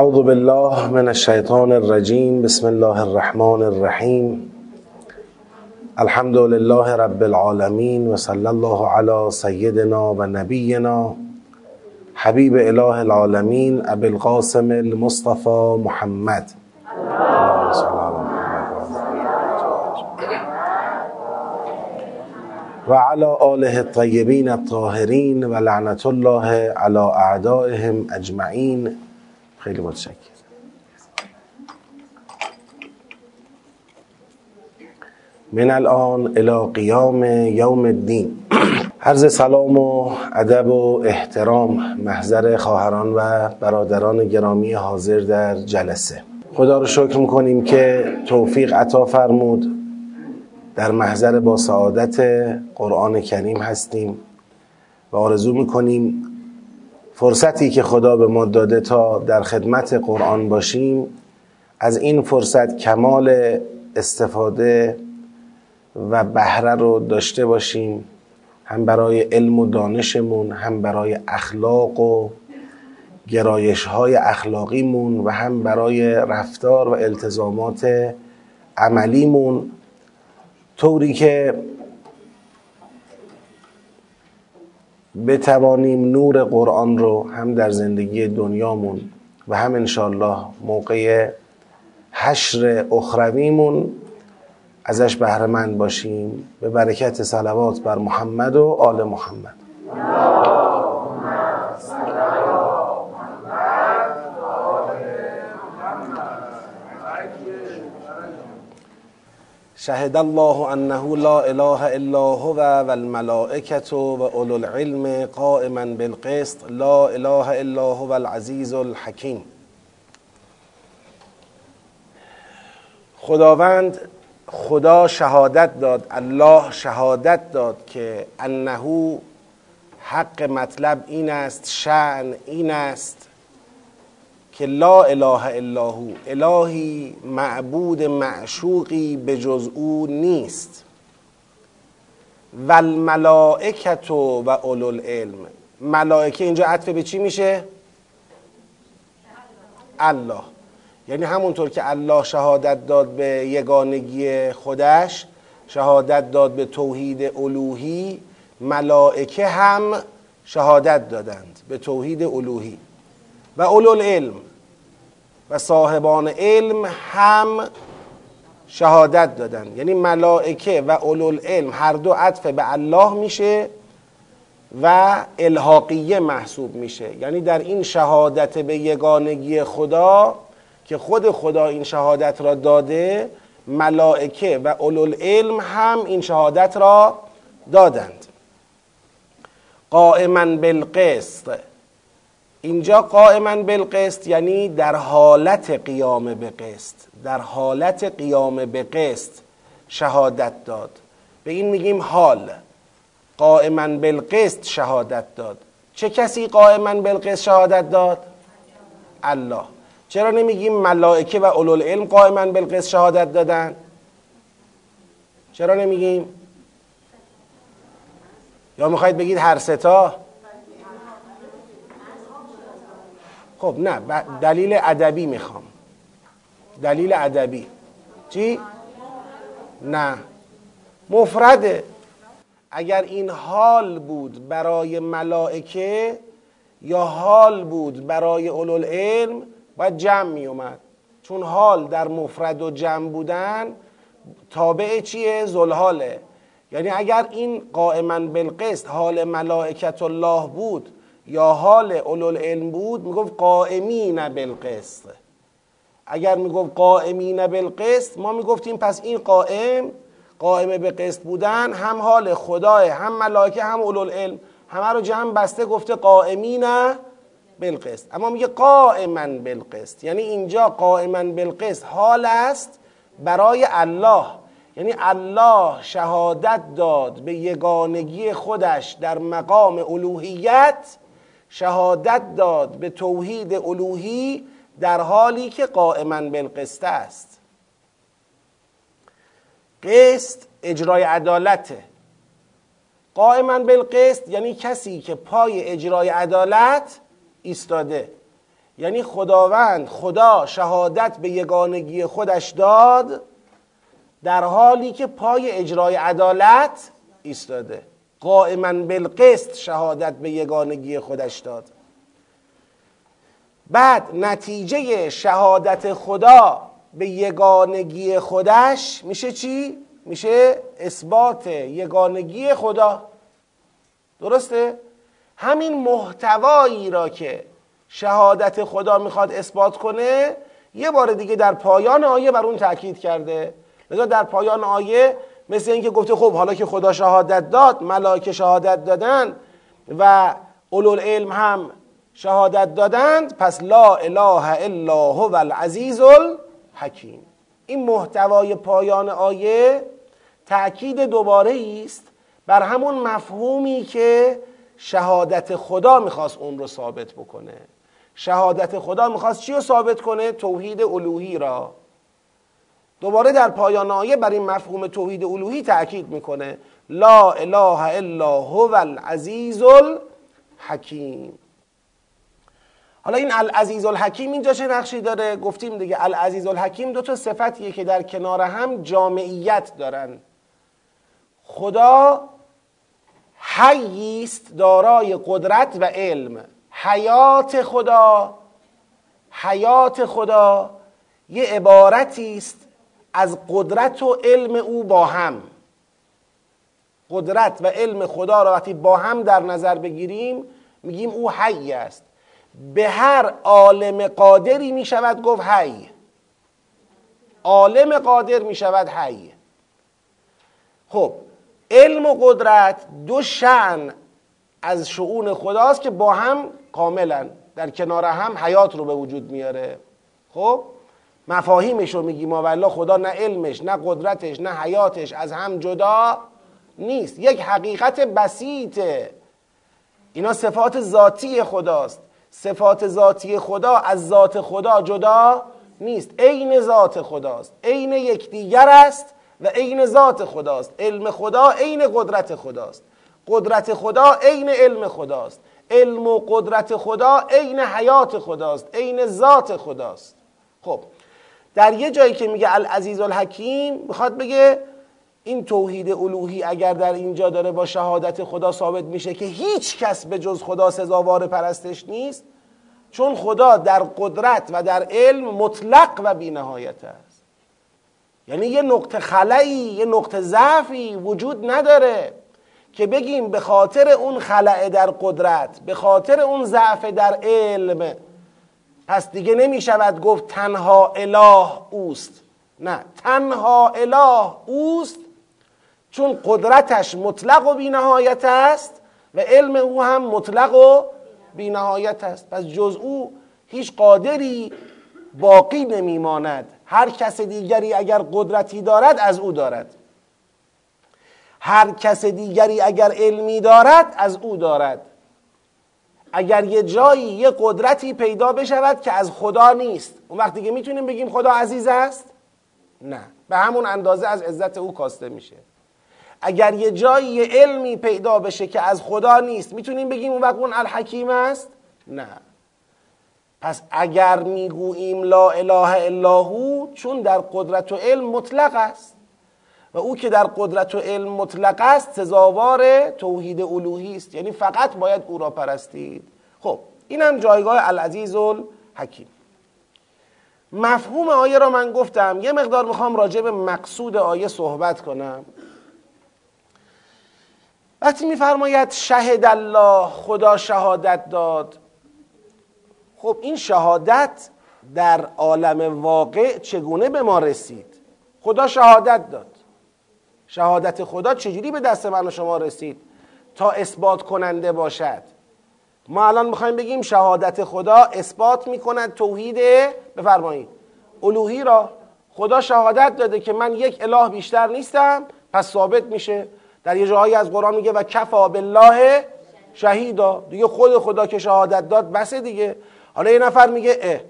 اعوذ بالله من الشیطان الرجیم بسم الله الرحمن الرحیم الحمد لله رب العالمین و صلی الله علی سیدنا و نبینا حبیب اله العالمین ابی القاسم المصطفى محمد. و علی آله الطیبین الطاهرین و لعنت الله علی اعدائهم اجمعین خیلی متشکرم. من الان الى قیام یوم الدین. عرض سلام و ادب و احترام محضر خواهران و برادران گرامی حاضر در جلسه. خدا رو شکر می‌کنیم که توفیق عطا فرمود. در محضر با سعادت قرآن کریم هستیم و آرزو می‌کنیم فرصتی که خدا به ما داده تا در خدمت قرآن باشیم از این فرصت کمال استفاده و بهره رو داشته باشیم هم برای علم و دانشمون هم برای اخلاق و گرایش های اخلاقیمون و هم برای رفتار و التزامات عملیمون. طوری که بتوانیم نور قرآن رو هم در زندگی دنیامون و هم انشالله موقع حشر اخرویمون ازش بهرمند باشیم. به برکت صلوات بر محمد و آل محمد. شهد الله انه لا اله الا هو والملائکه و اولو العلم قائما بالقسط. لا اله الا هو العزیز الحکیم. خداوند خدا شهادت داد الله شهادت داد که انه حق مطلب این است شعن این است. که لا اله الا هو الهی معبود معشوقی به جز او نیست. و الملائکت و اولو العلم. ملائکه اینجا عطف به چی میشه؟ الله. یعنی همونطور که الله شهادت داد به یگانگی خودش شهادت داد به توحید الوهی ملائکه هم شهادت دادند به توحید الوهی. و اولو العلم. و صاحبان علم هم شهادت دادن. یعنی ملائکه و اولو العلم هر دو عطف به الله میشه و الحاقیه محسوب میشه. یعنی در این شهادت به یگانگی خدا که خود خدا این شهادت را داده ملائکه و اولو العلم هم این شهادت را دادند. قائما بالقسط. اینجا قائما بالقسط یعنی در حالت قیام به قسط در حالت قیام به قسط شهادت داد. به این میگیم حال. قائما بالقسط شهادت داد. چه کسی قائما بالقسط شهادت داد؟ الله. چرا نمیگیم ملائکه و اولوالعلم قائما بالقسط شهادت دادن؟ چرا نمیگیم؟ یا می‌خواید بگید هر ستا خب نه دلیل ادبی می‌خوام. دلیل ادبی. چی؟ نه. مفرده اگر این حال بود برای ملائکه یا حال بود برای اولوالعلم باید جمع می اومد چون حال در مفرد و جمع بودن تابع چیه؟ زلحاله یعنی اگر این قائما بالقسط حال ملائکت الله بود یا حال اولوالعلم بود می‌گفت قائمین بالقسط. اگر می‌گفت قائمین بالقسط ما می‌گفتیم پس این قائم قائم به قسط بودن هم حال خدای هم ملائکه هم اولوالعلم همه رو جمع بسته گفته قائمین بالقسط. اما میگه قائما بالقسط. یعنی اینجا قائما بالقسط حال است برای الله. یعنی الله شهادت داد به یگانگی خودش در مقام الوهیت شهادت داد به توحید الوهی در حالی که قائما بالقسط است. قسط اجرای عدالته. قائما بالقسط یعنی کسی که پای اجرای عدالت ایستاده. یعنی خداوند خدا شهادت به یگانگی خودش داد در حالی که پای اجرای عدالت ایستاده. قائما بالقسط شهادت به یگانگی خودش داد بعد نتیجه شهادت خدا به یگانگی خودش میشه چی؟ میشه اثبات یگانگی خدا درسته؟ همین محتوایی را که شهادت خدا می‌خواد اثبات کنه یه بار دیگه در پایان آیه بر اون تاکید کرده لذا در پایان آیه مثل اینکه گفته خب حالا که خدا شهادت داد ملائکه شهادت دادن و اولو علم هم شهادت دادند پس لا اله الا هو العزیز الحکیم. این محتوای پایان آیه تأکید دوباره است بر همون مفهومی که شهادت خدا می‌خواست اون رو ثابت بکنه. شهادت خدا می‌خواست چی رو ثابت کنه؟ توحید الوهی را. دوباره در پایان آیه بر این مفهوم توحید الوهی تأکید می‌کنه. لا اله الا هو العزیز الحکیم. حالا این العزیز الحکیم اینجا چه نقشی داره؟ گفتیم دیگه العزیز الحکیم دو تا صفتیه که در کنار هم جامعیت دارن. خدا حیی است دارای قدرت و علم. حیات خدا حیات خدا یه عبارتی است از قدرت و علم او با هم. قدرت و علم خدا را وقتی با هم در نظر بگیریم میگیم او حی است. به هر عالم قادری می شود گفت حی. عالم قادر می شود حی. خب علم و قدرت دو شعن از شعون خداست که با هم کاملا در کنار هم حیات رو به وجود میاره. خب؟ مفاهیمش رو میگیم والله خدا نه علمش نه قدرتش نه حیاتش از هم جدا نیست. یک حقیقت بسیطه. اینا صفات ذاتی خداست. صفات ذاتی خدا از ذات خدا جدا نیست. عین ذات خداست. عین یکدیگر است و عین ذات خداست. علم خدا عین قدرت خداست. قدرت خدا عین علم خداست. علم و قدرت خدا عین حیات خداست. عین ذات خداست. خب در یه جایی که میگه العزیز الحکیم می‌خواد بگه این توحید الوهی اگر در اینجا داره با شهادت خدا ثابت میشه که هیچ کس به جز خدا سزاوار پرستش نیست چون خدا در قدرت و در علم مطلق و بینهایت است. یعنی یه نقطه خلایی یه نقطه ضعفی وجود نداره که بگیم به خاطر اون خلع در قدرت به خاطر اون ضعف در علم پس دیگه نمی شود گفت تنها اله اوست. نه تنها اله اوست چون قدرتش مطلق و بینهایت است و علم او هم مطلق و بینهایت است. پس جز او هیچ قادری باقی نمیماند. هر کس دیگری اگر قدرتی دارد از او دارد. هر کس دیگری اگر علمی دارد از او دارد. اگر یه جایی یه قدرتی پیدا بشود که از خدا نیست. اون وقت دیگه می‌تونیم بگیم خدا عزیز است؟ نه. به همون اندازه از عزت او کاسته میشه. اگر یه جایی یه علمی پیدا بشه که از خدا نیست می‌تونیم بگیم اون وقت اون الحکیم است؟ نه. پس اگر می‌گوییم لا اله الا هو چون در قدرت و علم مطلق است. و او که در قدرت و علم مطلق است سزاوار توحید الوهی است. یعنی فقط باید او را پرستید. خب این هم جایگاه العزیز الحکیم مفهوم آیه را من گفتم. یه مقدار می‌خوام راجع به مقصود آیه صحبت کنم. وقتی میفرماید شهد الله خدا شهادت داد. خب این شهادت در عالم واقع چگونه به ما رسید؟ خدا شهادت داد. شهادت خدا چجوری به دست من و شما رسید؟ تا اثبات کننده باشد. ما الان می‌خوایم بگیم شهادت خدا اثبات می‌کند توحید بفرمایید. الوهی را. خدا شهادت داده که من یک اله بیشتر نیستم پس ثابت میشه. در یه جاهایی از قرآن میگه و کفا بالله شهیدا. دیگه خود خدا که شهادت داد بسه دیگه. حالا یه نفر میگه اه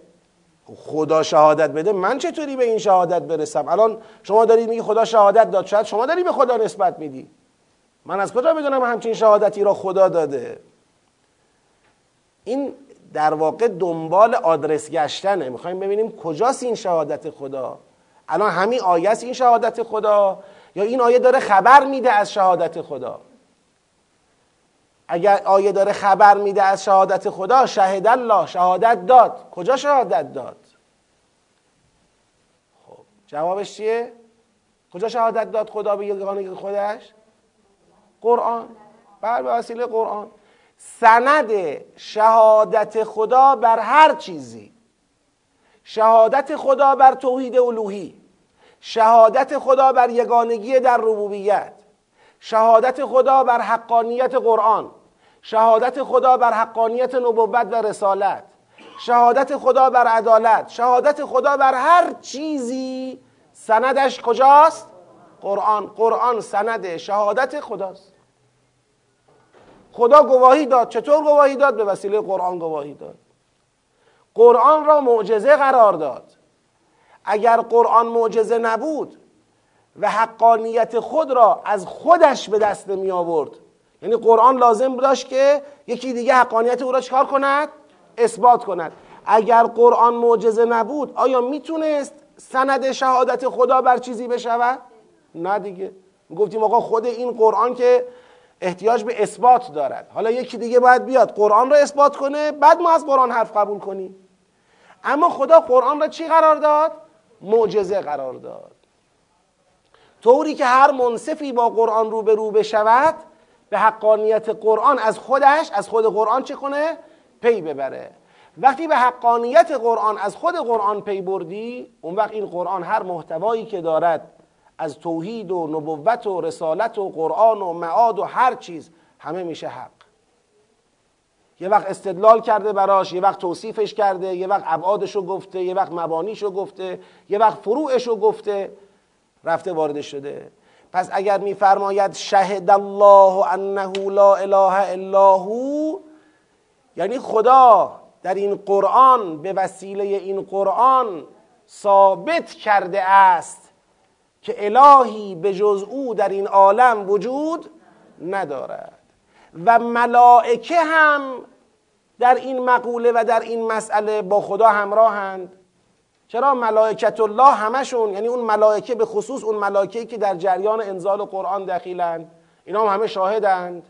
خدا شهادت بده من چطوری به این شهادت برسم؟ الان شما دارید میگی خدا شهادت داد شاید شما داری به خدا نسبت میدی. من از کجا بدونم همچین شهادتی را خدا داده؟ این در واقع دنبال آدرس گشتنه. می‌خوایم ببینیم کجاست این شهادت خدا؟ الان همین آیه است این شهادت خدا؟ یا این آیه داره خبر میده از شهادت خدا؟ اگر آیه داره خبر میده از شهادت خدا شهد الله شهادت داد. کجا شهادت داد؟ خب جوابش چیه؟ کجا شهادت داد خدا به یگانگی خودش؟ قرآن. بر به وسیله قرآن. سند شهادت خدا بر هر چیزی. شهادت خدا بر توحید الوهی. شهادت خدا بر یگانگی در ربوبیت. شهادت خدا بر حقانیت قرآن. شهادت خدا بر حقانیت نبوت و رسالت. شهادت خدا بر عدالت. شهادت خدا بر هر چیزی. سندش کجاست؟ قرآن. قرآن سند شهادت خداست. خدا گواهی داد. چطور گواهی داد؟ به وسیله قرآن گواهی داد. قرآن را معجزه قرار داد. اگر قرآن معجزه نبود و حقانیت خود را از خودش به دست می آورد یعنی قرآن لازم داشت که یکی دیگه حقانیت او را چکار کند؟ اثبات کند اگر قرآن معجزه نبود آیا می‌تونست سند شهادت خدا بر چیزی بشود؟ نه دیگه گفتیم آقا خود این قرآن که احتیاج به اثبات دارد حالا یکی دیگه باید بیاد قرآن را اثبات کنه بعد ما از قرآن حرف قبول کنیم اما خدا قرآن را چی قرار داد؟ معجزه قرار داد طوری که هر منصفی با قرآن روبرو بشود به حقانیت قرآن از خودش از خود قرآن چه کنه؟ پی ببره. وقتی به حقانیت قرآن از خود قرآن پی بردی اون وقت این قرآن هر محتوایی که دارد از توحید و نبوت و رسالت و قرآن و معاد و هر چیز همه میشه حق. یه وقت استدلال کرده براش یه وقت توصیفش کرده یه وقت ابعادشو گفته یه وقت مبانیشو گفته یه وقت فروعشو گفته رفته وارد شده. پس اگر میفرماید شهد الله انه لا اله الا هو یعنی خدا در این قرآن به وسیله این قرآن ثابت کرده است که الهی به جز او در این عالم وجود ندارد. و ملائکه هم در این مقوله و در این مسئله با خدا همراهند. چرا ملائکت الله همشون یعنی اون ملائکه به خصوص اون ملائکه که در جریان انزال قرآن دخیلند اینا هم همه شاهدند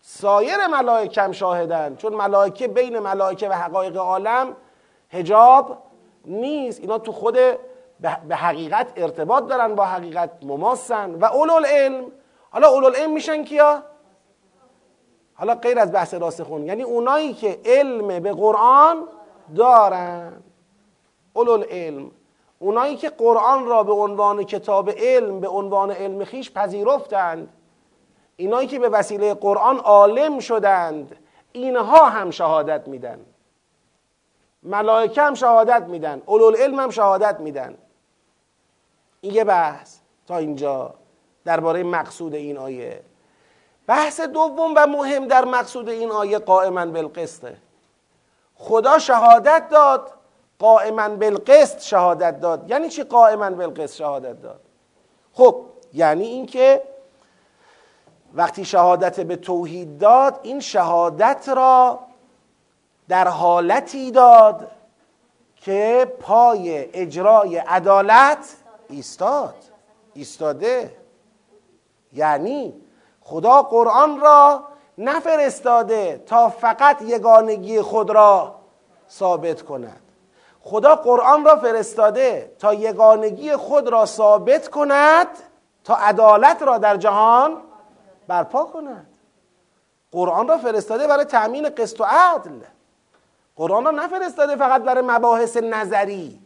سایر ملائکه هم شاهدند چون ملائکه بین ملائکه و حقایق عالم هجاب نیست. اینا تو خود به حقیقت ارتباط دارن با حقیقت مماسن و اولو العلم حالا اولو العلم میشن کیا؟ حالا غیر از بحث راسخون یعنی اونایی که علم به قرآن دارن. اولو العلم اونایی که قرآن را به عنوان کتاب علم به عنوان علم خیش پذیرفتند. اینایی که به وسیله قرآن عالم شدند اینها هم شهادت میدن. ملائکه هم شهادت میدن علم هم شهادت میدن. این یه بحث. تا اینجا درباره مقصود این آیه. بحث دوم و مهم در مقصود این آیه قائما بالقسطه خدا شهادت داد قائما بالقسط شهادت داد. یعنی چی قائما بالقسط شهادت داد؟ خب یعنی اینکه وقتی شهادت به توحید داد این شهادت را در حالتی داد که پای اجرای عدالت ایستاد. ایستاده. یعنی خدا قرآن را نفرستاده تا فقط یگانگی خود را ثابت کند. خدا قرآن را فرستاده تا یگانگی خود را ثابت کند تا عدالت را در جهان برپا کند. قرآن را فرستاده برای تأمین قسط و عدل. قرآن را نفرستاده فقط برای مباحث نظری.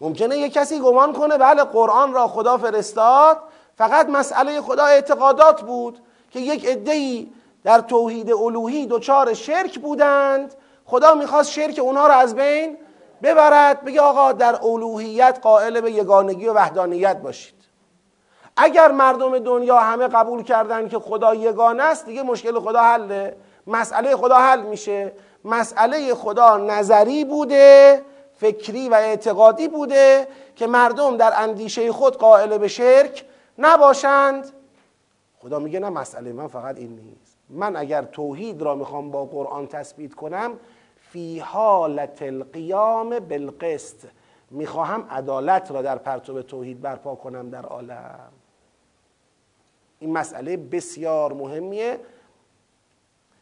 ممکنه یه کسی گمان کنه بله قرآن را خدا فرستاد فقط مسئله خدا اعتقادات بود که یک عده‌ای در توحید الوهی دچار شرک بودند. خدا می‌خواست شرک اونها را از بین ببرد بگه آقا در الوهیت قائل به یگانگی و وحدانیت باشید. اگر مردم دنیا همه قبول کردن که خدا یگانه است دیگه مشکل خدا حله. مسئله خدا حل میشه. مسئله خدا نظری بوده فکری و اعتقادی بوده که مردم در اندیشه خود قائل به شرک نباشند. خدا میگه نه مسئله من فقط این نیست. من اگر توحید را می‌خوام با قرآن تثبیت کنم فی حالت القیام بالقسط. می‌خواهم عدالت را در پرتو توحید برپا کنم در عالم. این مسئله بسیار مهمیه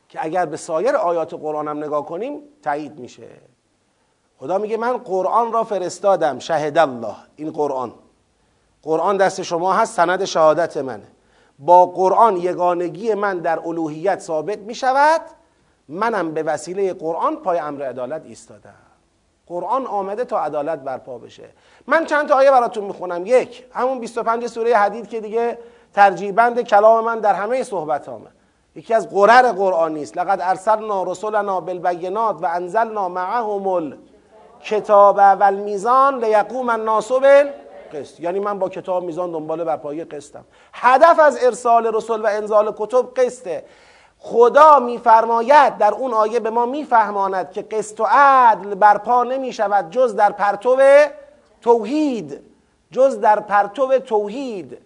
که اگر به سایر آیات قرآن هم نگاه کنیم تایید میشه. خدا میگه من قرآن را فرستادم شهد الله. این قرآن. قرآن دست شما هست سند شهادت منه با قرآن یگانگی من در الوهیت ثابت می‌شود منم به وسیله قرآن پای امر عدالت ایستادم. قرآن آمده تا عدالت برپا بشه. من چند تا آیه براتون می‌خونم. یک همون 25 سوره حدید که دیگه ترجیبند کلام من در همه صحبت یکی از قرر قرآنی است لقد ارسلنا رسولنا بالبینات و انزلنا معهم الکتاب و المیزان لیقوم الناس بالقسط یعنی من با کتاب میزان دنبال برپایی قسطم. هدف از ارسال رسول و انزال کتب قسطه. خدا میفرماید در اون آیه به ما میفهماند که قسط و عدل برپا نمی شود جز در پرتو توحید. جز در پرتو توحید.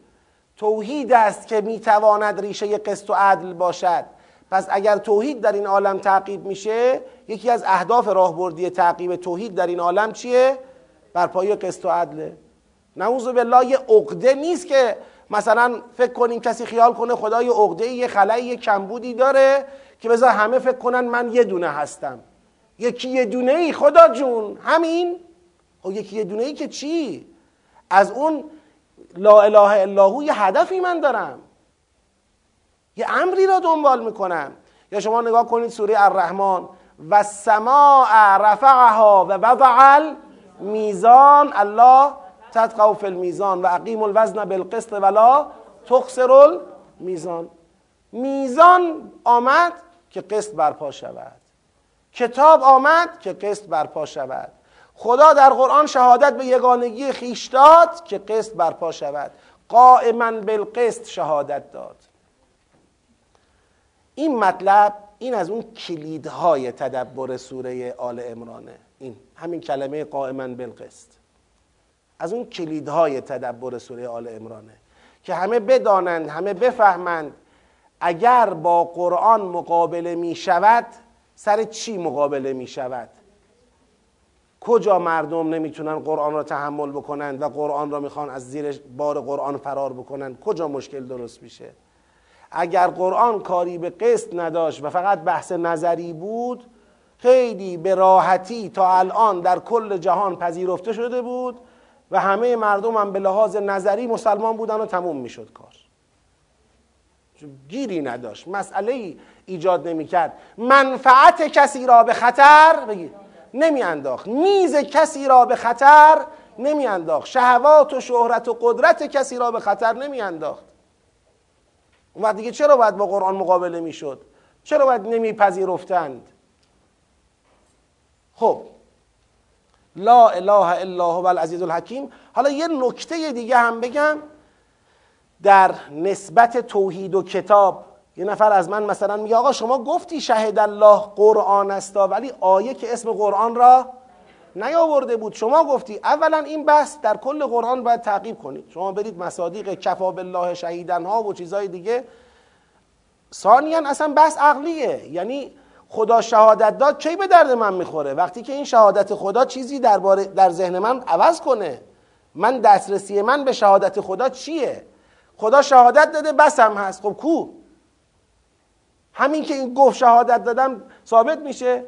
توحید است که می‌تواند ریشه قسط و عدل باشد. پس اگر توحید در این عالم تعقیب میشه یکی از اهداف راهبردی تعقیب توحید در این عالم چیه؟ برپایی قسط و عدله. نعوذ بالله یه عقده نیست که مثلا فکر کنیم کسی خیال کنه خدا یه عقده یه خلایی یه کمبودی داره که بذار همه فکر کنن من یه دونه هستم. یکی یه دونه ای خدا جون. همین؟ او خب یکی یه دونه ای که چی؟ از اون لا اله الا یه هدفی من دارم. یه امری را دنبال می‌کنم. یا شما نگاه کنید سوره الرحمن. و سماع رفعها و وضع میزان الله تتقوا فی المیزان و اقیم الوزن بالقسط ولا تخسر میزان میزان آمد که قسط برپا شود. کتاب آمد که قسط برپا شود. خدا در قرآن شهادت به یگانگی خیش داد که قسط برپا شود. قائما بالقسط شهادت داد. این مطلب این از اون کلیدهای تدبر سوره آل امرانه این همین کلمه قائما بالقسط. از اون کلیدهای تدبر سوره آل امرانه که همه بدانند همه بفهمند اگر با قرآن مقابله می شود سر چی مقابله می شود کجا مردم نمی‌تونن قرآن را تحمل بکنند و قرآن را می‌خوان از زیر بار قرآن فرار بکنند؟ کجا مشکل درست میشه؟ اگر قرآن کاری به قسط نداشت و فقط بحث نظری بود خیلی به راحتی تا الان در کل جهان پذیرفته شده بود و همه مردم هم به لحاظ نظری مسلمان بودن و تموم می‌شد کار. گیری نداشت. مسئله ایجاد نمی‌کرد. منفعت کسی را به خطر بگید نمی انداخت میز کسی را به خطر نمی انداخت شهوات و شهرت و قدرت کسی را به خطر نمی انداخت اون وقت دیگه چرا باید با قرآن مقابله می‌شد؟ چرا باید نمیپذیرفتند؟ خب لا اله الا هو العزیز الحکیم. حالا یه نکته دیگه هم بگم. در نسبت توحید و کتاب یه نفر از من مثلا میگه آقا شما گفتی شهد الله قرآن است ولی آیه که اسم قرآن را نیاورده بود. شما گفتی اولا این بحث در کل قرآن باید تعقیب کنید. شما برید مصادیق کفا بالله شهیدن ها و چیزهای دیگه. ثانیا اصلا بحث عقلیه. یعنی خدا شهادت داد کی به درد من می‌خوره؟ وقتی که این شهادت خدا چیزی در, در ذهن من عوض کنه. من دسترسی من به شهادت خدا چیه؟ خدا شهادت داده بسم هست. خب کو؟ همین که این گفت شهادت دادم ثابت میشه.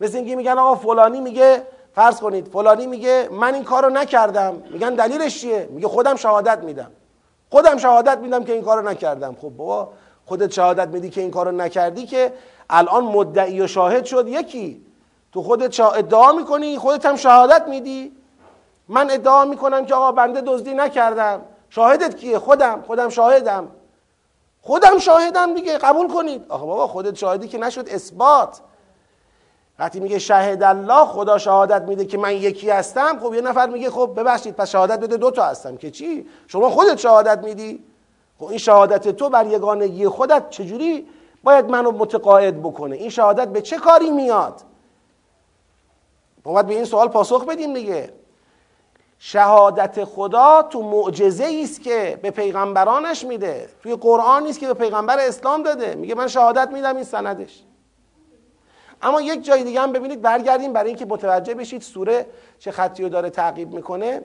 مثل اینکه میگن آقا فلانی میگه فرض کنید فلانی میگه من این کارو نکردم. میگن دلیلش چیه؟ میگه خودم شهادت میدم. خودم شهادت میدم که این کارو نکردم. خب بابا خودت شهادت میدی که این کارو نکردی که الان مدعی و شاهد شد یکی. تو خودت ادعا می‌کنی خودت هم شهادت میدی. من ادعا می‌کنم که آقا بنده دزدی نکردم. شاهدت کیه؟ خودم. خودم شاهدم. خودم شاهدم دیگه قبول کنید. آخه بابا خودت شاهدی که نشد اثبات. وقتی میگه شهد الله خدا شهادت میده که من یکی هستم خب یه نفر میگه خب ببخشید پس شهادت بده دو تا هستم. که چی؟ شما خودت شهادت میدی. خب این شهادت تو بر یگانگی خودت چجوری باید منو متقاعد بکنه. این شهادت به چه کاری میاد؟ باید به این سوال پاسخ بدیم دیگه. شهادت خدا تو معجزه است که به پیغمبرانش میده. توی قرآن نیست که به پیغمبر اسلام داده. میگه من شهادت میدم این سندش. اما یک جای دیگه هم ببینید برگردیم برای اینکه متوجه بشید سوره چه خطی رو داره تعقیب می‌کنه.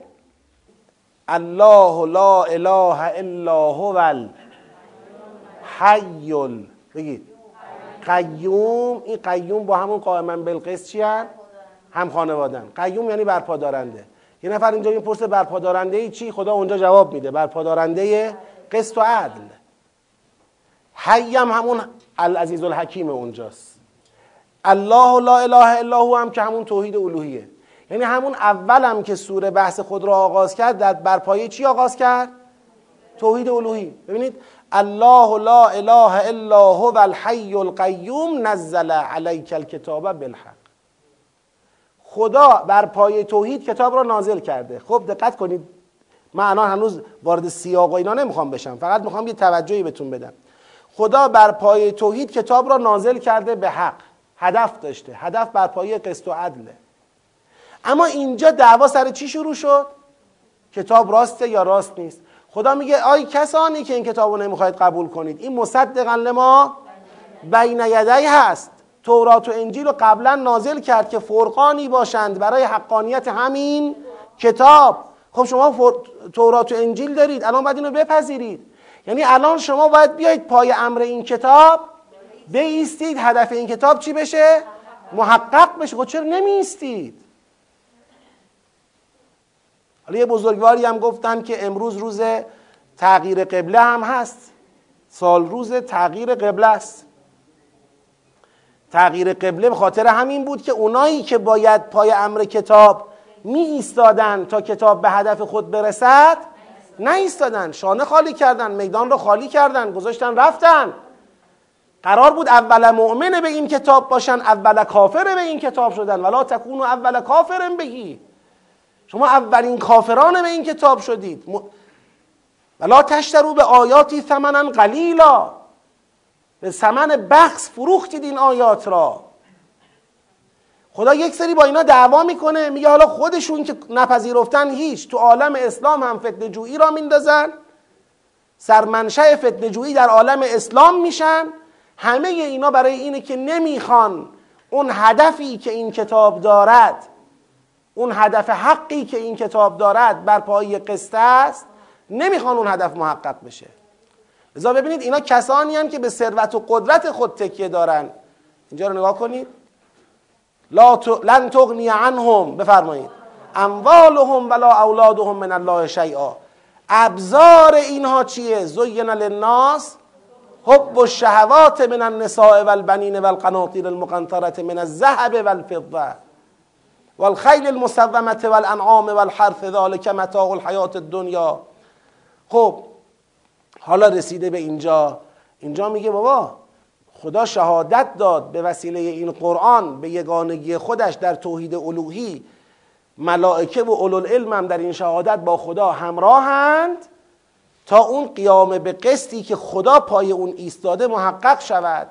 الله لا اله الا هو الحی بگید. قیوم این قیوم با همون قائما بالقسط چی هم خانوادن قیوم یعنی برپادارنده یه نفر اینجا این پرسه برپادارنده ای چی؟ خدا اونجا جواب میده. برپادارنده قسط و عدل. حیم همون العزیز الحکیم اونجاست. الله لا اله الا هو هم که همون توحید الوهیه. یعنی همون اولم که سوره بحث خود را آغاز کرد در برپایه چی آغاز کرد؟ توحید الوهی. ببینید الله لا اله الا هو الحی القیوم نزل علیک الکتاب بالحق خدا بر پای توحید کتاب را نازل کرده. خب دقت کنید. من الان هنوز وارد سیاق و اینا نمی‌خوام بشم. فقط می‌خوام یه توجهی بهتون بدم. خدا بر پای توحید کتاب را نازل کرده به حق. هدف داشته. هدف بر پای قسط و عدله اما اینجا دعوا سر چی شروع شد؟ کتاب راسته یا راست نیست؟ خدا میگه آی کسانی که این کتاب رو نمی‌خواید قبول کنید این مصدقا لما بین یدی هست. تورات و انجیل رو قبلا نازل کرد که فرقانی باشند برای حقانیت همین کتاب. خب شما تورات و انجیل دارید الان باید اینو بپذیرید. یعنی الان شما باید بیایید پای امر این کتاب بیستید هدف این کتاب چی بشه؟ محقق بشه. خب چرا نمیستید حالا یه بزرگواری هم گفتن که امروز روز تغییر قبله هم هست. سال روز تغییر قبله است. تغییر قبله به خاطر همین بود که اونایی که باید پای امر کتاب می ایستادن تا کتاب به هدف خود برسد نه ایستادن شانه خالی کردن میدان رو خالی کردن گذاشتن رفتن. قرار بود اول مؤمن به این کتاب باشن اول کافر به این کتاب شدن. ولا تکونو اول کافرم بگی شما اولین کافران به این کتاب شدید. ولا تشترو به آیاتی ثمنا قلیلا. به ثمن بخص فروختید این آیات را. خدا یک سری با اینا دعوا می‌کنه. میگه حالا خودشون که نپذیرفتن هیچ تو عالم اسلام هم فتنه جویی را میندازن. سرمنشه فتنه جویی در عالم اسلام میشن. همه اینا برای اینه که نمی‌خوان اون هدفی که این کتاب دارد اون هدف حقی که این کتاب دارد بر پای قصه است نمی‌خوان اون هدف محقق بشه. لذا ببینید اینا کسانی هم که به ثروت و قدرت خود تکیه دارن. اینجا رو نگاه کنید. لا لن تغنی عنهم. بفرمایید. اموالهم ولا اولادهم من الله شیئا. ابزار اینها چیه؟ زین للناس حب الشهوات من النساء والبنین والقناطیر المقنطره من الذهب والفضه والخیل المسومه والانعام والحرث ذلك متاع الحیات الدنیا. خب حالا رسیده به اینجا. اینجا میگه بابا خدا شهادت داد به وسیله این قرآن به یگانگی خودش در توحید الوهی. ملائکه و اولوالعلم هم در این شهادت با خدا همراهند تا اون قیام به قسطی که خدا پای اون ایستاده محقق شود.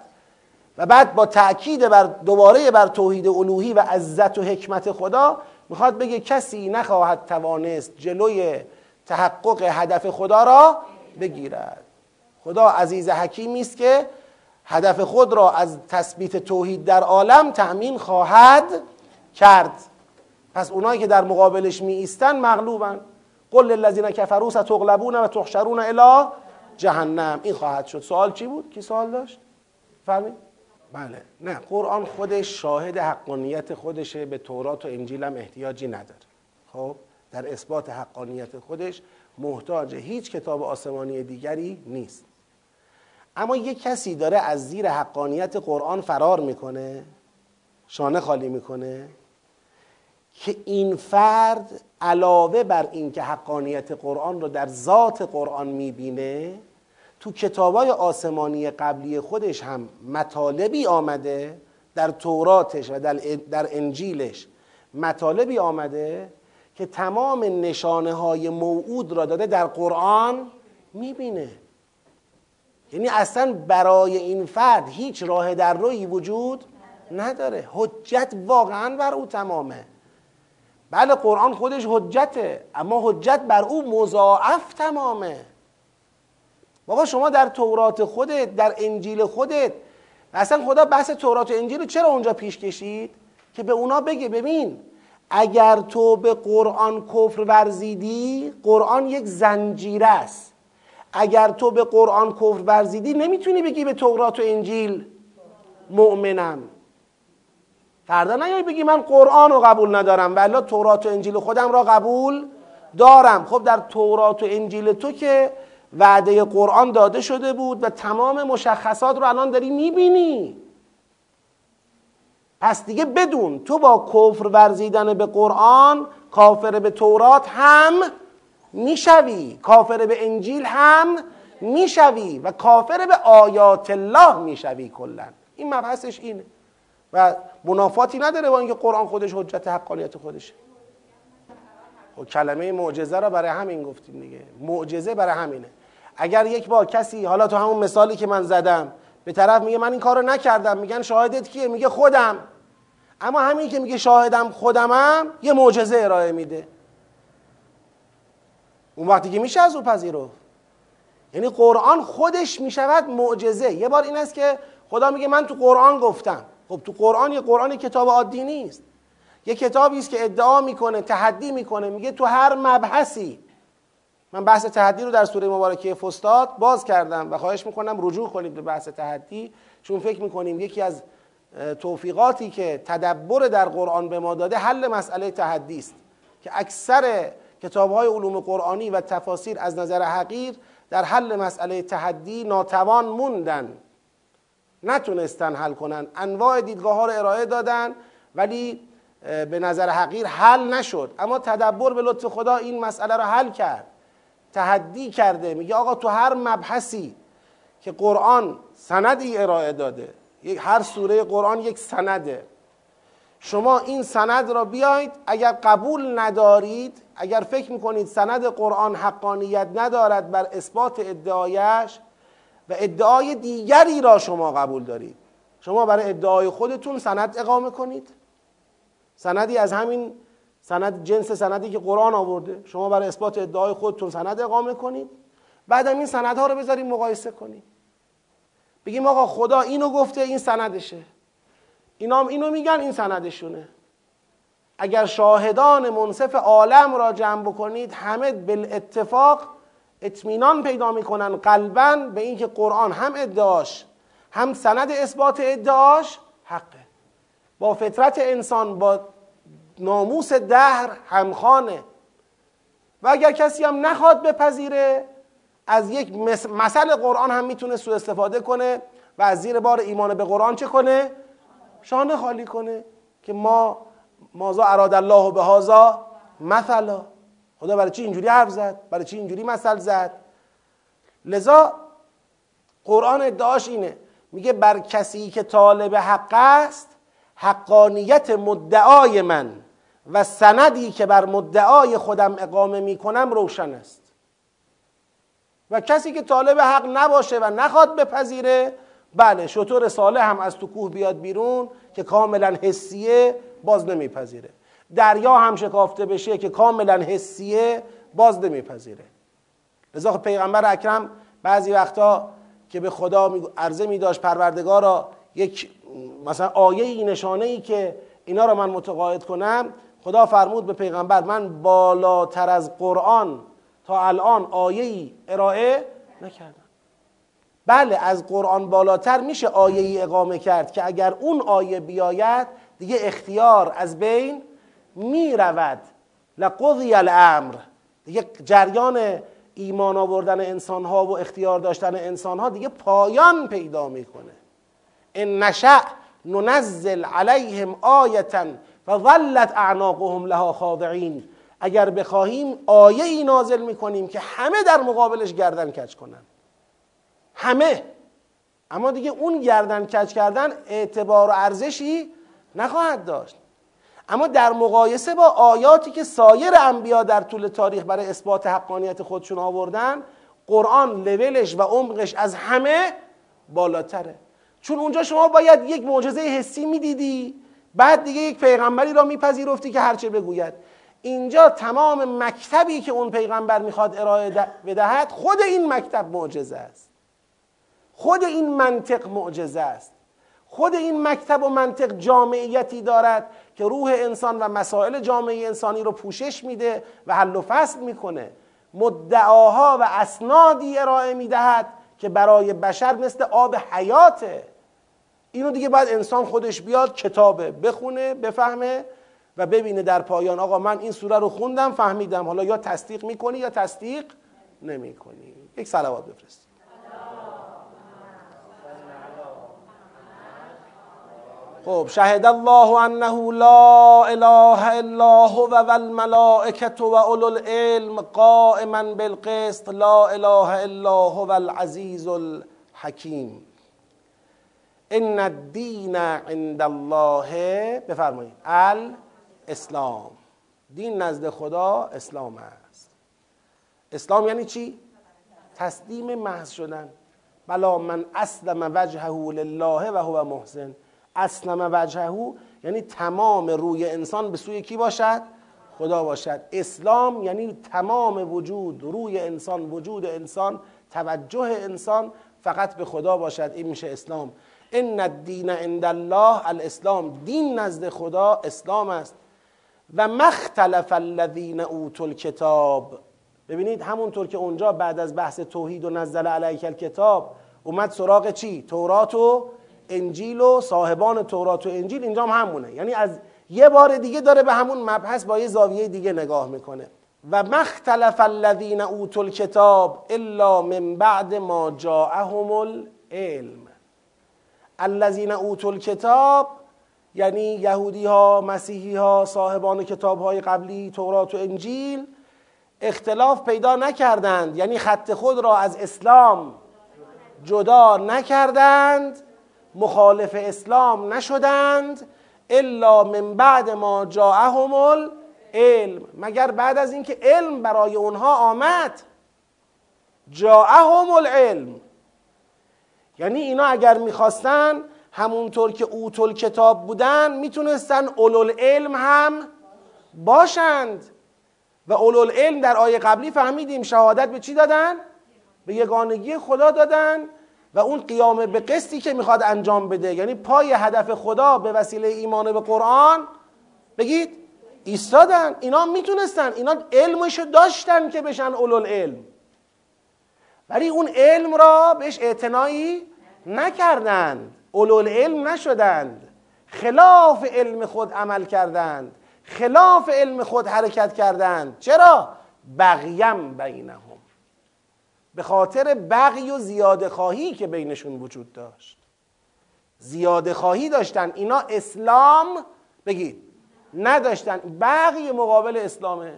و بعد با تأکید بر دوباره بر توحید الوهی و عزت و حکمت خدا می‌خواد بگه کسی نخواهد توانست جلوی تحقق هدف خدا را بگیرد. خدا عزیز حکیمی است که هدف خود را از تثبیت توحید در عالم تأمین خواهد کرد. پس اونایی که در مقابلش می ایستن مغلوبن. قل للذین کفروا ستغلبون و تحشرون الی جهنم. این خواهد شد. سوال چی بود؟ کی سوال داشت؟ فهمید؟ بله. نه قرآن خودش شاهد حقانیت خودشه به تورات و انجیل هم احتیاجی نداره. خب در اثبات حقانیت خودش محتاج هیچ کتاب آسمانی دیگری نیست. اما یک کسی داره از زیر حقانیت قرآن فرار می‌کنه شانه خالی می‌کنه که این فرد علاوه بر اینکه حقانیت قرآن رو در ذات قرآن می‌بینه تو کتابای آسمانی قبلی خودش هم مطالبی آمده در توراتش و در انجیلش مطالبی آمده که تمام نشانه های موعود را داده در قرآن می‌بینه. یعنی اصلا برای این فرد هیچ راه در روی وجود نداره. حجت واقعا بر او تمامه. بله قرآن خودش حجته اما حجت بر او مضاعف تمامه. بابا شما در تورات خودت در انجیل خودت. اصلا خدا بحث تورات و انجیل چرا اونجا پیش کشید؟ که به اونا بگه ببین اگر تو به قرآن کفر ورزیدی قرآن یک زنجیره است. اگر تو به قرآن کفر ورزیدی نمی‌تونی بگی به تورات و انجیل مؤمنم. فردا نیای بگی من قرآن رو قبول ندارم ولی تورات و انجیل خودم را قبول دارم. خب در تورات و انجیل تو که وعده قرآن داده شده بود و تمام مشخصات رو الان داری می‌بینی. پس دیگه بدون تو با کفر ورزیدن به قرآن کافر به تورات هم می‌شوی. کافر به انجیل هم می‌شوی و کافر به آیات الله می‌شوی کلا. این مبحثش اینه. و منافاتی نداره با اینکه قرآن خودش حجت حقانیت خودشه. خب کلمه معجزه را برای همین گفتیم دیگه. معجزه برای همینه. اگر یک بار کسی حالا تو همون مثالی که من زدم به طرف میگه من این کارو نکردم میگن شاهدت کیه؟ میگه خودم. اما همین که میگه شاهدم خودمم یه معجزه ارائه میده. اون وقتی که میشه از او پذیرفت. یعنی قرآن خودش می‌شود معجزه. یه بار این است که خدا میگه من تو قرآن گفتم. خب تو قرآن یه قرآن کتاب عادی نیست. یه کتابی است که ادعا می‌کنه تحدی می‌کنه. میگه تو هر مبحثی من بحث تحدی رو در سوره مبارکه فستاد باز کردم و خواهش می‌کنم رجوع کنید به بحث تحدی چون فکر می‌کنیم یکی از توفیقاتی که تدبر در قرآن به ما داده حل مسئله تحدی است که اکثر کتاب های علوم قرآنی و تفاسیر از نظر حقیر در حل مسئله تحدی ناتوان موندن. نتونستن حل کنن. انواع دیدگاه ها رو ارائه دادن ولی به نظر حقیر حل نشد. اما تدبر به لطف خدا این مسئله رو حل کرد. تحدی کرده. میگه آقا تو هر مبحثی که قرآن سندی ارائه داده هر سوره قرآن یک سنده. شما این سند را بیاید اگر قبول ندارید اگر فکر می‌کنید سند قرآن حقانیت ندارد بر اثبات ادعایش و ادعای دیگری را شما قبول دارید. شما برای ادعای خودتون سند اقامه کنید. سندی از همین سند جنس سندی که قرآن آورده. شما برای اثبات ادعای خودتون سند اقامه کنید. بعد این سندها رو بذارید مقایسه کنید. بگیم آقا خدا اینو گفته این سندشه. اینا هم اینو میگن این سندشونه. اگر شاهدان منصف عالم را جمع بکنید همه بالاتفاق اطمینان پیدا می‌کنن قلبا به اینکه قرآن هم ادعاش هم سند اثبات ادعاش حقه. با فطرت انسان با ناموس دهر همخانه. و اگر کسی هم نخواد بپذیره از یک مثل قرآن هم می‌تونه سوء استفاده کنه و از زیر بار ایمان به قرآن چه کنه؟ شانه خالی کنه که ما مازا اراد الله به هازا مثلا. خدا برای چی اینجوری حرف زد؟ برای چی اینجوری مثل زد؟ لذا قرآن ادعاش اینه. میگه بر کسی که طالب حق است حقانیت مدعای من. و سندی که بر مدعای خودم اقامه می‌کنم روشن است. و کسی که طالب حق نباشه و نخواد بپذیره بله شطور صالح هم از تو کوه بیاد بیرون که کاملا حسیه باز نمیپذیره. دریا هم شکافته بشه که کاملا حسیه باز نمیپذیره. لذا خب پیغمبر اکرم بعضی وقتا که به خدا عرضه می داشت پروردگارا یک مثلا آیه ای نشانه ای که اینا را من متقاعد کنم خدا فرمود به پیغمبر من بالاتر از قرآن تا الان آیه ای ارائه نکردم. بله از قرآن بالاتر میشه آیه ای اقامه کرد که اگر اون آیه بیاید دیگه اختیار از بین می‌رود. لقضی الامر. دیگه جریان ایمان آوردن انسان ها و اختیار داشتن انسان ها دیگه پایان پیدا می‌کنه. ان نشأ ننزل علیهم آیتا و ظلت اعناقهم لها خاضعین. اگر بخواهیم آیه ای نازل می‌کنیم که همه در مقابلش گردن کج کنن. همه. اما دیگه اون گردن کج کردن اعتبار و ارزشی نخواهد داشت. اما در مقایسه با آیاتی که سایر انبیا در طول تاریخ برای اثبات حقانیت خودشون آوردن قرآن لولش و عمقش از همه بالاتره. چون اونجا شما باید یک معجزه حسی می‌دیدی بعد دیگه یک پیغمبری را میپذیرفتی که هرچه بگوید. اینجا تمام مکتبی که اون پیغمبر می‌خواد ارائه بدهد خود این مکتب معجزه است. خود این منطق معجزه است. خود این مکتب و منطق جامعیتی دارد که روح انسان و مسائل جامعه انسانی رو پوشش میده و حل و فصل می‌کنه. مدعاها و اسنادی ارائه می‌دهد که برای بشر مثل آب حیاته. اینو دیگه باید انسان خودش بیاد کتابه بخونه بفهمه و ببینه در پایان. آقا من این سوره رو خوندم فهمیدم. حالا یا تصدیق می‌کنی یا تصدیق نمی‌کنی. یک صلوات بفرست. خب شهد الله انه لا اله الا هو و الملائکه و اولو العلم قائما بالقسط. لا اله الا هو العزیز الحکیم. ان الدین عند الله بفرمایید الاسلام دین نزد خدا اسلام است. اسلام یعنی چی؟ تسلیم محض شدن. بلا من اسلم وجهه لله و هو محسن. اسلم وجهه یعنی تمام روی انسان به سوی کی باشد؟ خدا باشد. اسلام یعنی تمام وجود روی انسان وجود انسان توجه انسان فقط به خدا باشد. این میشه اسلام. ان الدین عند الله الاسلام. دین نزد خدا اسلام است. و مختلف الذین اوتوا الکتاب ببینید همونطور که اونجا بعد از بحث توحید و نزل علیک الکتاب اومد سراغ چی؟ تورات و انجیل و صاحبان تورات و انجیل. اینجا هم همونه. یعنی از یه بار دیگه داره به همون مبحث با یه زاویه دیگه نگاه می‌کنه. و مختلف الذین اوتوا الکتاب الا من بعد ما جاءهم العلم. الذین اوتوا الکتاب یعنی یهودی ها مسیحی ها صاحبان کتاب های قبلی تورات و انجیل اختلاف پیدا نکردند. یعنی خط خود را از اسلام جدا نکردند مخالف اسلام نشدند الا من بعد ما جاءهم العلم. مگر بعد از اینکه علم برای اونها آمد جاءهم العلم. یعنی اینا اگر می‌خواستن همونطور که اوتل کتاب بودن می‌تونستن اولول علم هم باشند. و اولول علم در آیه قبلی فهمیدیم شهادت به چی دادن؟ به یگانگی خدا دادن. و اون قیام به قسطی که می‌خواد انجام بده. یعنی پای هدف خدا به وسیله ایمان به قرآن. بگید ایستادن. اینا می‌تونستن. اینا علمشو داشتن که بشن اولول علم ولی اون علم را بهش اعتنایی نکردند. اولول علم نشدند. خلاف علم خود عمل کردند. خلاف علم خود حرکت کردند. چرا؟ بغیم بینهم. به خاطر بغی و زیاده خواهی که بینشون وجود داشت. زیاده خواهی داشتن. اینا اسلام بگید نداشتن. بغی مقابل اسلامه.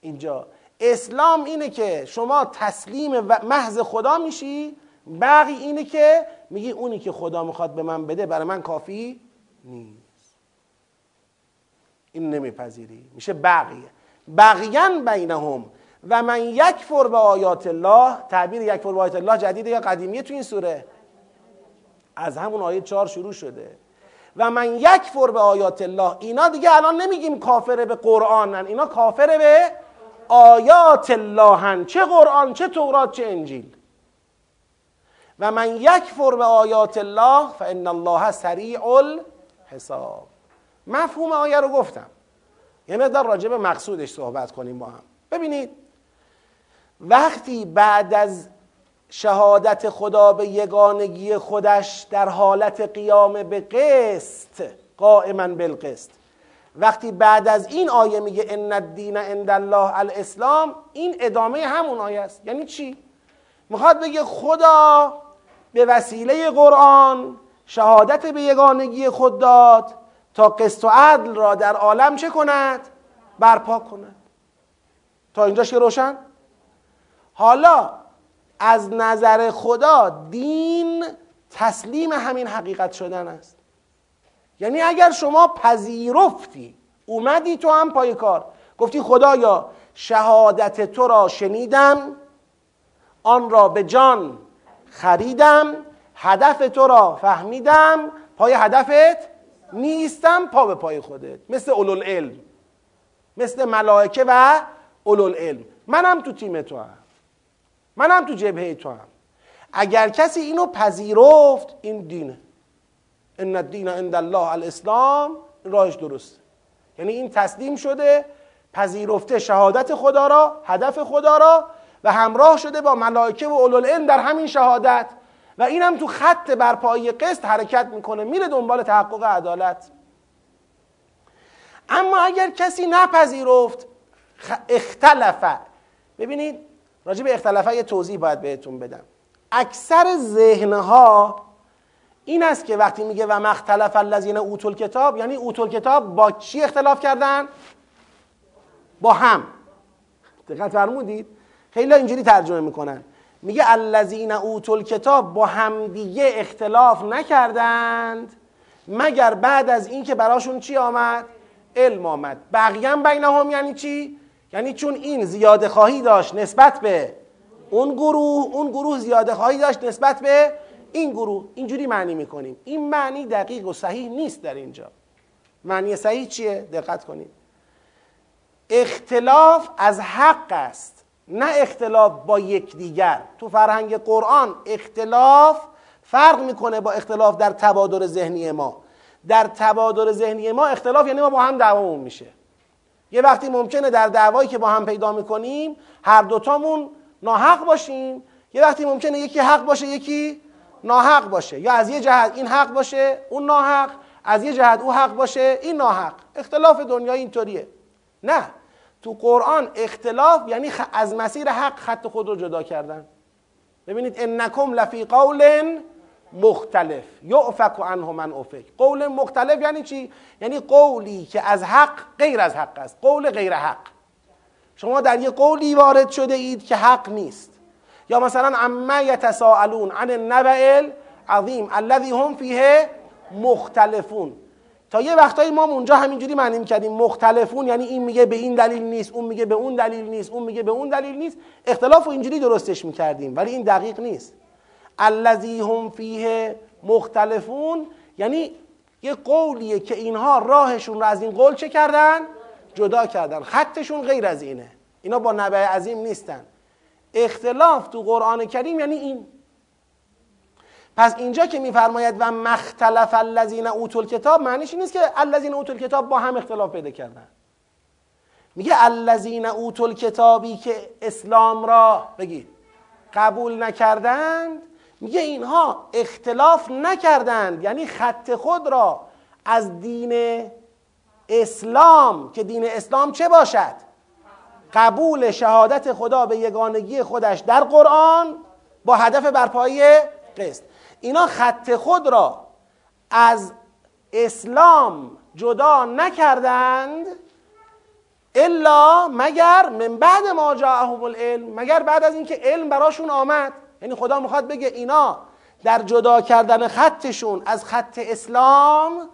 اینجا اسلام اینه که شما تسلیم محض خدا میشی بقی اینه که میگی اونی که خدا می‌خواد به من بده برای من کافی نیست. این نمیپذیری. میشه بقیه. بقیان بینهم. و من یک فر به آیات الله تعبیر یک فر به آیات الله جدیده یا قدیمیه تو این سوره؟ از همون آیه چهار شروع شده. و من یک فر به آیات الله. اینا دیگه الان نمیگیم کافره به قرآنن. اینا کافره به آیات اللهن چه قرآن چه تورات چه انجیل. و من یک فر به آیات الله فان الله سریع الحساب. مفهوم آیه رو گفتم. یه مقدار راجع به مقصودش صحبت کنیم با هم. ببینید وقتی بعد از شهادت خدا به یگانگی خودش در حالت قیام به قسط قائما بالقسط وقتی بعد از این آیه میگه ان الدین عند الله الاسلام این ادامه همون آیه است. یعنی چی؟ می‌خواد بگه خدا به وسیله قرآن شهادت به یگانگی خود داد تا قسط و عدل را در عالم چه کند؟ برپا کند. تا اینجاش که روشن؟ حالا از نظر خدا دین تسلیم همین حقیقت شدن است. یعنی اگر شما پذیرفتی اومدی تو هم پای کار. گفتی خدایا شهادت تو را شنیدم آن را به جان خریدم هدف تو را فهمیدم پای هدفت نیستم پا به پای خودت. مثل علم مثل ملائکه و علم منم تو تیم تو هم. منم تو جبهه تو هم. اگر کسی اینو پذیرفت این دینه. ان الدین عند الله الاسلام راهش درست. یعنی این تسلیم شده پذیرفته شهادت خدا را هدف خدا را و همراه شده با ملائکه و اولوالعلم در همین شهادت. و اینم تو خط برپایی قسط حرکت می‌کنه میره دنبال تحقق عدالت. اما اگر کسی نپذیرفت اختلفه ببینید راجع به اختلافه یه توضیح باید بهتون بدم. اکثر ذهنها این است که وقتی میگه و مختلف الذین اوتول کتاب یعنی اوتول کتاب با چی اختلاف کردن؟ با هم. دقت فرمودید؟ خیلی اینجوری ترجمه می‌کنن. میگه الذین اوتول کتاب با همدیگه اختلاف نکردند مگر بعد از اینکه براشون چی آمد؟ علم آمد. بقیم بینهم یعنی چی؟ یعنی چون این زیاده خواهی داشت نسبت به اون گروه اون گروه زیاده خواهی داشت نسبت به این گروه اینجوری معنی می‌کنیم. این معنی دقیق و صحیح نیست در اینجا. معنی صحیح چیه؟ دقت کنید. اختلاف از حق است نه اختلاف با یکدیگر. تو فرهنگ قرآن اختلاف فرق می‌کنه با اختلاف در تبادر ذهنی ما. در تبادر ذهنی ما اختلاف یعنی ما با هم دعوامون میشه. یه وقتی ممکنه در دعوایی که با هم پیدا می‌کنیم هر دوتامون ناحق باشیم. یه وقتی ممکنه یکی حق باشه یکی ناحق باشه. یا از یه جهت این حق باشه اون ناحق. از یه جهت او حق باشه این ناحق. اختلاف دنیا اینطوریه. نه. تو قرآن اختلاف یعنی از مسیر حق خط خود رو جدا کردن. ببینید انکم لفی قول مختلف. یعفک عنه من افک قول مختلف یعنی چی؟ یعنی قولی که از حق غیر از حق است. قول غیر حق. شما در یه قولی وارد شده اید که حق نیست. یا مثلا اما یتساءلون عن النبع العظیم الذی هم فیه مختلفون. تا یه وقتایی ما اونجا همینجوری معنی کردیم. مختلفون یعنی این میگه به این دلیل نیست اون میگه به اون دلیل نیست اون میگه به اون دلیل نیست. اختلاف رو اینجوری درستش می‌کردیم ولی این دقیق نیست. الذی هم فیه مختلفون یعنی یه قولیه که اینها راهشون رو از این قول چه کردن؟ جدا کردن. خطشون غیر از اینه. اینا با نبع عظیم نیستن. اختلاف تو قرآن کریم یعنی این. پس اینجا که میفرماید و مختلف الذین اوتول کتاب معنیش نیست که الذین اوتول کتاب با هم اختلاف پیدا کردن. میگه الذین اوتول کتابی که اسلام را بگید قبول نکردند میگه اینها اختلاف نکردند یعنی خط خود را از دین اسلام که دین اسلام چه باشد؟ قبول شهادت خدا به یگانگی خودش در قرآن با هدف برپایی قسط. اینا خط خود را از اسلام جدا نکردند الا مگر من بعد ما جاءهم العلم مگر بعد از اینکه علم براشون آمد. یعنی خدا می‌خواد بگه اینا در جدا کردن خطشون از خط اسلام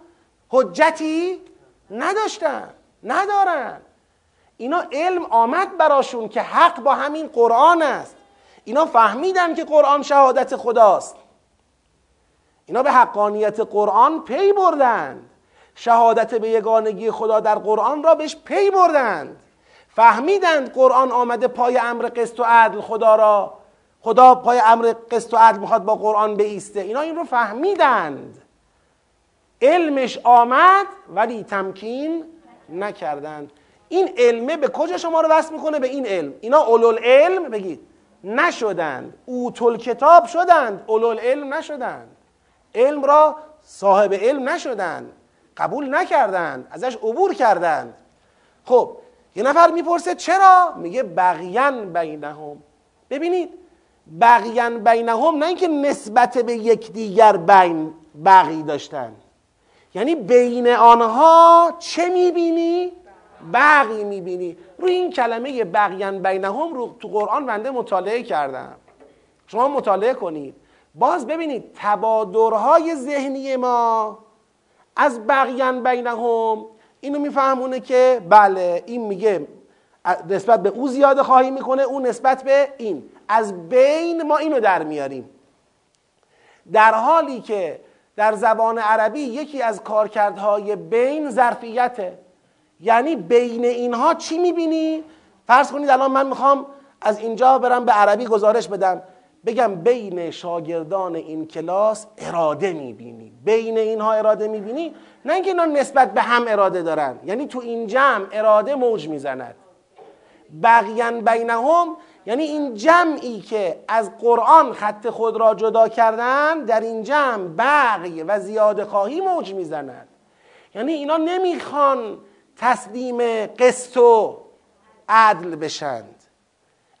حجتی نداشتن ندارن. اینا علم آمد براشون که حق با همین قرآن است. اینا فهمیدن که قرآن شهادت خداست. اینا به حقانیت قرآن پی بردند شهادت به یگانگی خدا در قرآن را بهش پی بردند فهمیدند قرآن آمده پای امر قسط و عدل خدا را. خدا پای امر قسط و عدل می‌خواد با قرآن بیسته. اینا این رو فهمیدند. علمش آمد ولی تمکین نکردند. این علمه به کجا شما رو وصل می‌کنه؟ به این علم. اینا اولول علم بگید. نشدند. اوتول کتاب شدند. اولول علم نشدند. علم را صاحب علم نشدند. قبول نکردند. ازش عبور کردند. خب یه نفر می‌پرسه چرا؟ میگه بقیان بینهم. ببینید بقیان بینهم نه اینکه نسبت به یکدیگر بین بقی داشتن. یعنی بین آنها چه می‌بینی؟ بقی می‌بینی. روی این کلمه بقیان بینهم رو تو قرآن بنده مطالعه کردم. شما مطالعه کنید. باز ببینید تبادرهای ذهنی ما از بقیان بینهم اینو میفهمونه که بله این میگه نسبت به او زیاده خواهی می‌کنه او نسبت به این. از بین ما اینو در میاریم. در حالی که در زبان عربی یکی از کارکردهای بین ظرفیته. یعنی بین اینها چی می‌بینی؟ فرض کنید الان من می‌خوام از اینجا برم به عربی گزارش بدم. بگم بین شاگردان این کلاس اراده می‌بینی. بین اینها اراده می‌بینی؟ نه اینکه اینا نسبت به هم اراده دارن. یعنی تو این جمع اراده موج می‌زند. بقیان بینهم یعنی این جمعی که از قرآن خط خود را جدا کردن در این جمع بقی و زیاده خواهی موج می‌زند. یعنی اینا نمی‌خوان تسلیم قسط و عدل بشند.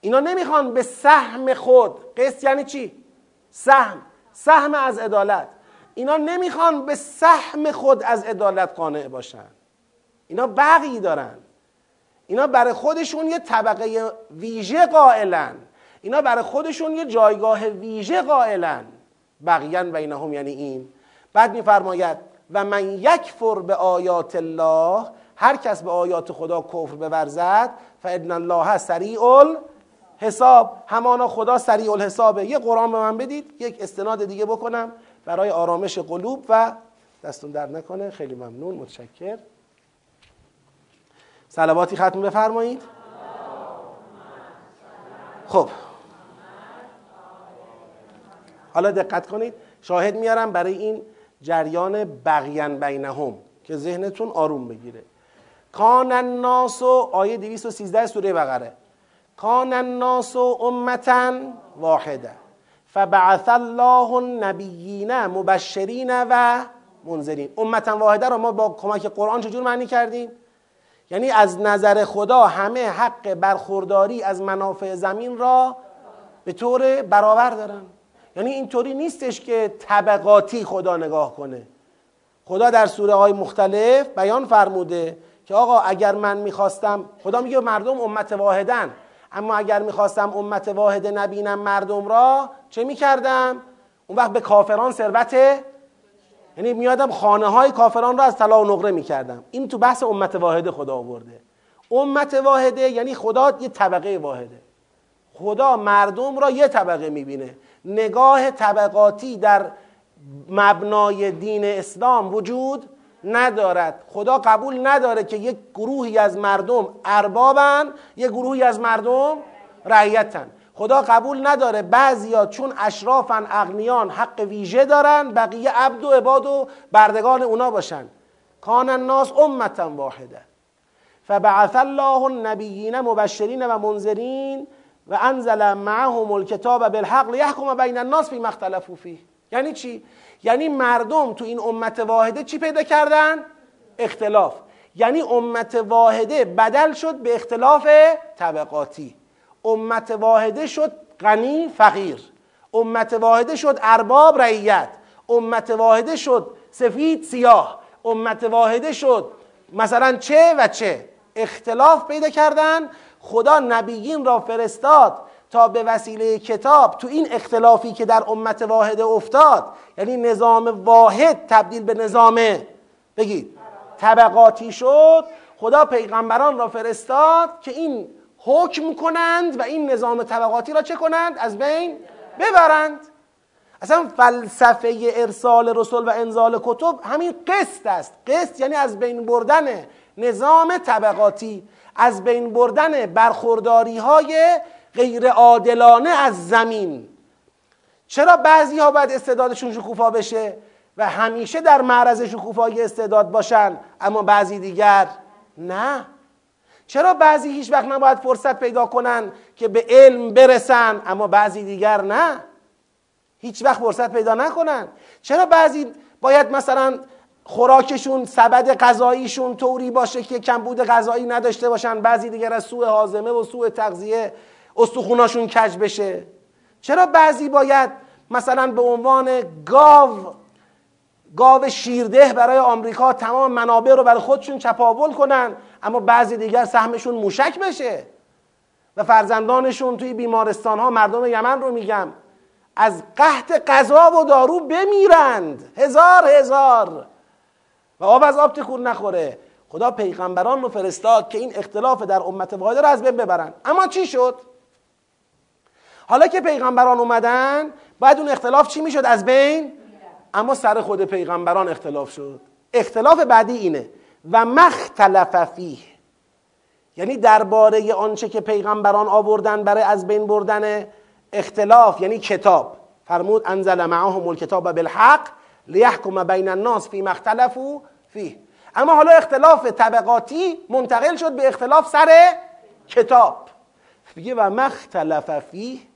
اینا نمی‌خوان به سهم خود قسط یعنی چی؟ سهم. سهم از عدالت. اینا نمی‌خوان به سهم خود از عدالت قانع باشن. اینا بقی دارن. اینا برای خودشون یه طبقه ویژه قائلن. اینا برای خودشون یه جایگاه ویژه قائلن. بقیان بینهم یعنی این. بعد میفرماید و من یکفر به آیات الله هر کس به آیات خدا کفر بورزد فان الله سریع حساب همانا خدا سریع الحسابه. یه قرآن به من بدید یک استناد دیگه بکنم برای آرامش قلوب و دستون در نکنه. خیلی ممنون متشکر. سلواتی ختم بفرمایید. خب. حالا دقت کنید. شاهد میارم برای این جریان بقیان بینهم که ذهنتون آروم بگیره. کان الناس آیه 213 سوره بقره. کان الناس امتا واحده. فبعث الله النبیین مبشرین و منذرین. امتا واحده رو ما با کمک قرآن چجور معنی کردیم؟ یعنی از نظر خدا همه حق برخورداری از منافع زمین را به طور برابر دارن. یعنی اینطوری نیستش که طبقاتی خدا نگاه کنه. خدا در سوره های مختلف بیان فرموده که آقا اگر من می‌خواستم خدا میگه مردم امت واحدن. اما اگر می‌خواستم امت واحد نبینم مردم را چه می‌کردم؟ اون وقت به کافران ثروت یعنی میادم خانه های کافران را از طلا و نقره می‌کردم. این تو بحث امت واحده خدا آورده. امت واحده یعنی خدا یه طبقه واحده. خدا مردم را یه طبقه می‌بینه. نگاه طبقاتی در مبنای دین اسلام وجود ندارد. خدا قبول نداره که یک گروهی از مردم اربابن یک گروهی از مردم رعیتن. خدا قبول نداره بعضیا چون اشرافن اغنیان حق ویژه دارن بقیه عبد و عباد و بردگان اونا باشن. کان الناس امتا واحده. فبعث الله النبیین مبشرین و منذرین و انزل معهم الکتاب بالحق لیحکم بین الناس فی اختلفوا فیه. یعنی چی؟ یعنی مردم تو این امت واحده چی پیدا کردن؟ اختلاف. یعنی امت واحده بدل شد به اختلاف طبقاتی. امت واحده شد غنی فقیر. امت واحده شد ارباب رعیت. امت واحده شد سفید سیاه. امت واحده شد مثلا چه و چه. اختلاف پیدا کردن. خدا نبیین را فرستاد. تا به وسیله کتاب تو این اختلافی که در امت واحده افتاد یعنی نظام واحد تبدیل به نظام بگید طبقاتی شد خدا پیغمبران را فرستاد که این حکم کنند و این نظام طبقاتی را چه کنند؟ از بین ببرند اصلا فلسفه ارسال رسول و انزال کتب همین قسط است قسط یعنی از بین بردن نظام طبقاتی از بین بردن برخورداری های غیر عادلانه از زمین. چرا بعضی ها باید استعدادشون شکوفا بشه و همیشه در معرض شکوفایی استعداد باشن اما بعضی دیگر نه؟ چرا بعضی هیچ وقت نباید فرصت پیدا کنن که به علم برسن اما بعضی دیگر نه؟ هیچ وقت فرصت پیدا نکنن. چرا بعضی باید مثلا خوراکشون سبد غذاییشون طوری باشه که کمبود غذایی نداشته باشن بعضی دیگر از سوء حازمه و سوء تغذیه استخوناشون کج بشه؟ چرا بعضی باید مثلا به عنوان گاو گاو شیرده برای آمریکا تمام منابع رو برای خودشون چپاول کنن اما بعضی دیگر سهمشون موشک بشه؟ و فرزندانشون توی بیمارستان ها مردم یمن رو میگم از قحط غذا و دارو بمیرند. هزار هزار. و آب از آب تکون نخوره. خدا پیغمبران رو فرستاد که این اختلاف در امت واحده رو از بین ببرن. اما چی شد؟ حالا که پیغمبران اومدن باید اون اختلاف چی می‌شد؟ از بین؟ اما سر خود پیغمبران اختلاف شد. اختلاف بعدی اینه. و مختلف فیه. یعنی درباره آنچه که پیغمبران آوردن برای از بین بردن اختلاف یعنی کتاب. فرمود انزل معهم الکتاب بالحق لیحکم بین الناس فی مختلفو فیه. اما حالا اختلاف طبقاتی منتقل شد به اختلاف سر کتاب. میگه و مختلف فیه.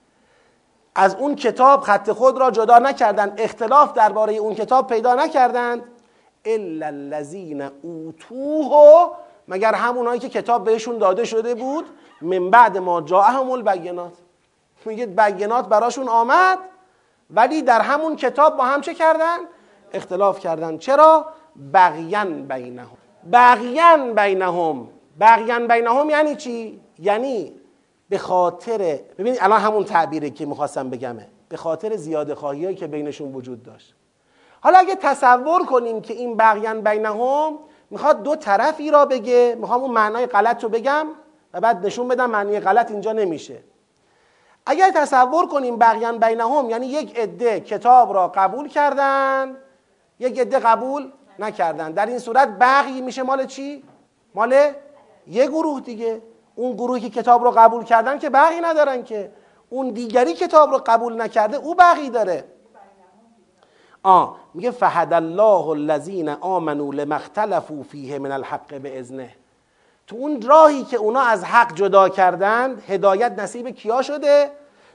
از اون کتاب خط خود را جدا نکردند اختلاف درباره اون کتاب پیدا نکردند الا الذین اوتوه مگر همونایی که کتاب بهشون داده شده بود من بعد ما جاءهم البینات میگه بینات براشون آمد ولی در همون کتاب با هم چه کردن؟ اختلاف کردن چرا؟ بغیان بینهم بغیان بینهم بغیان بینهم یعنی چی؟ یعنی به خاطر ببینید الان همون تعبیره که می‌خواستم بگمه به خاطر زیاده خواهی که بینشون وجود داشت. حالا اگه تصور کنیم که این بغیان بینهم می‌خواد دو طرفی را بگه. می‌خوام اون معنای غلط رو بگم و بعد نشون بدم معنی غلط اینجا نمیشه. اگر تصور کنیم بغیان بینهم یعنی یک عده کتاب را قبول کردن یک عده قبول نکردن. در این صورت بغی میشه مال چی؟ مال یه گروه دیگه. اون گروهی کتاب رو قبول کردن که بغی ندارن که. اون دیگری کتاب رو قبول نکرده او بغی داره. آه میگه فهد الله الذین آمنوا لما اختلفوا من الحق باذنه تو اون راهی که اونا از حق جدا کردند هدایت نصیب کیا شده؟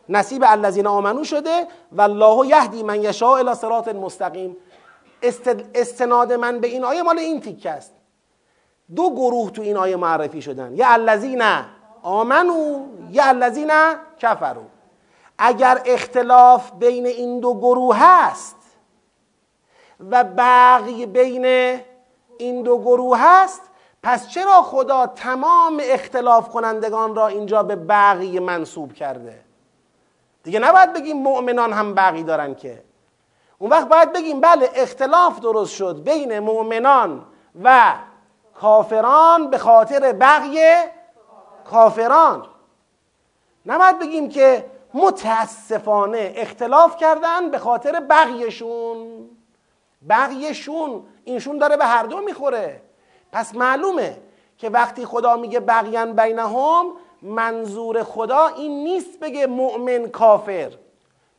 نصیب الذین آمنو شده؟ و الله یهدی من یشاء الی صراط مستقیم. استناد من به این آیه مال این تیکه است. دو گروه تو این آیه معرفی شدن. یا الذین آمنو یا الذین کفرو اگر اختلاف بین این دو گروه هست و بقی بین این دو گروه هست پس چرا خدا تمام اختلاف کنندگان را اینجا به بقی منصوب کرده؟ دیگه نباید بگیم مؤمنان هم بقی دارن که. اون وقت باید بگیم بله اختلاف درست شد بین مؤمنان و کافران به خاطر بقی کافران. نباید بگیم که متاسفانه اختلاف کردن به خاطر بقیشون بقیشون اینشون داره به هر دو می‌خوره. پس معلومه که وقتی خدا میگه بقیان بینهم منظور خدا این نیست بگه مؤمن کافر.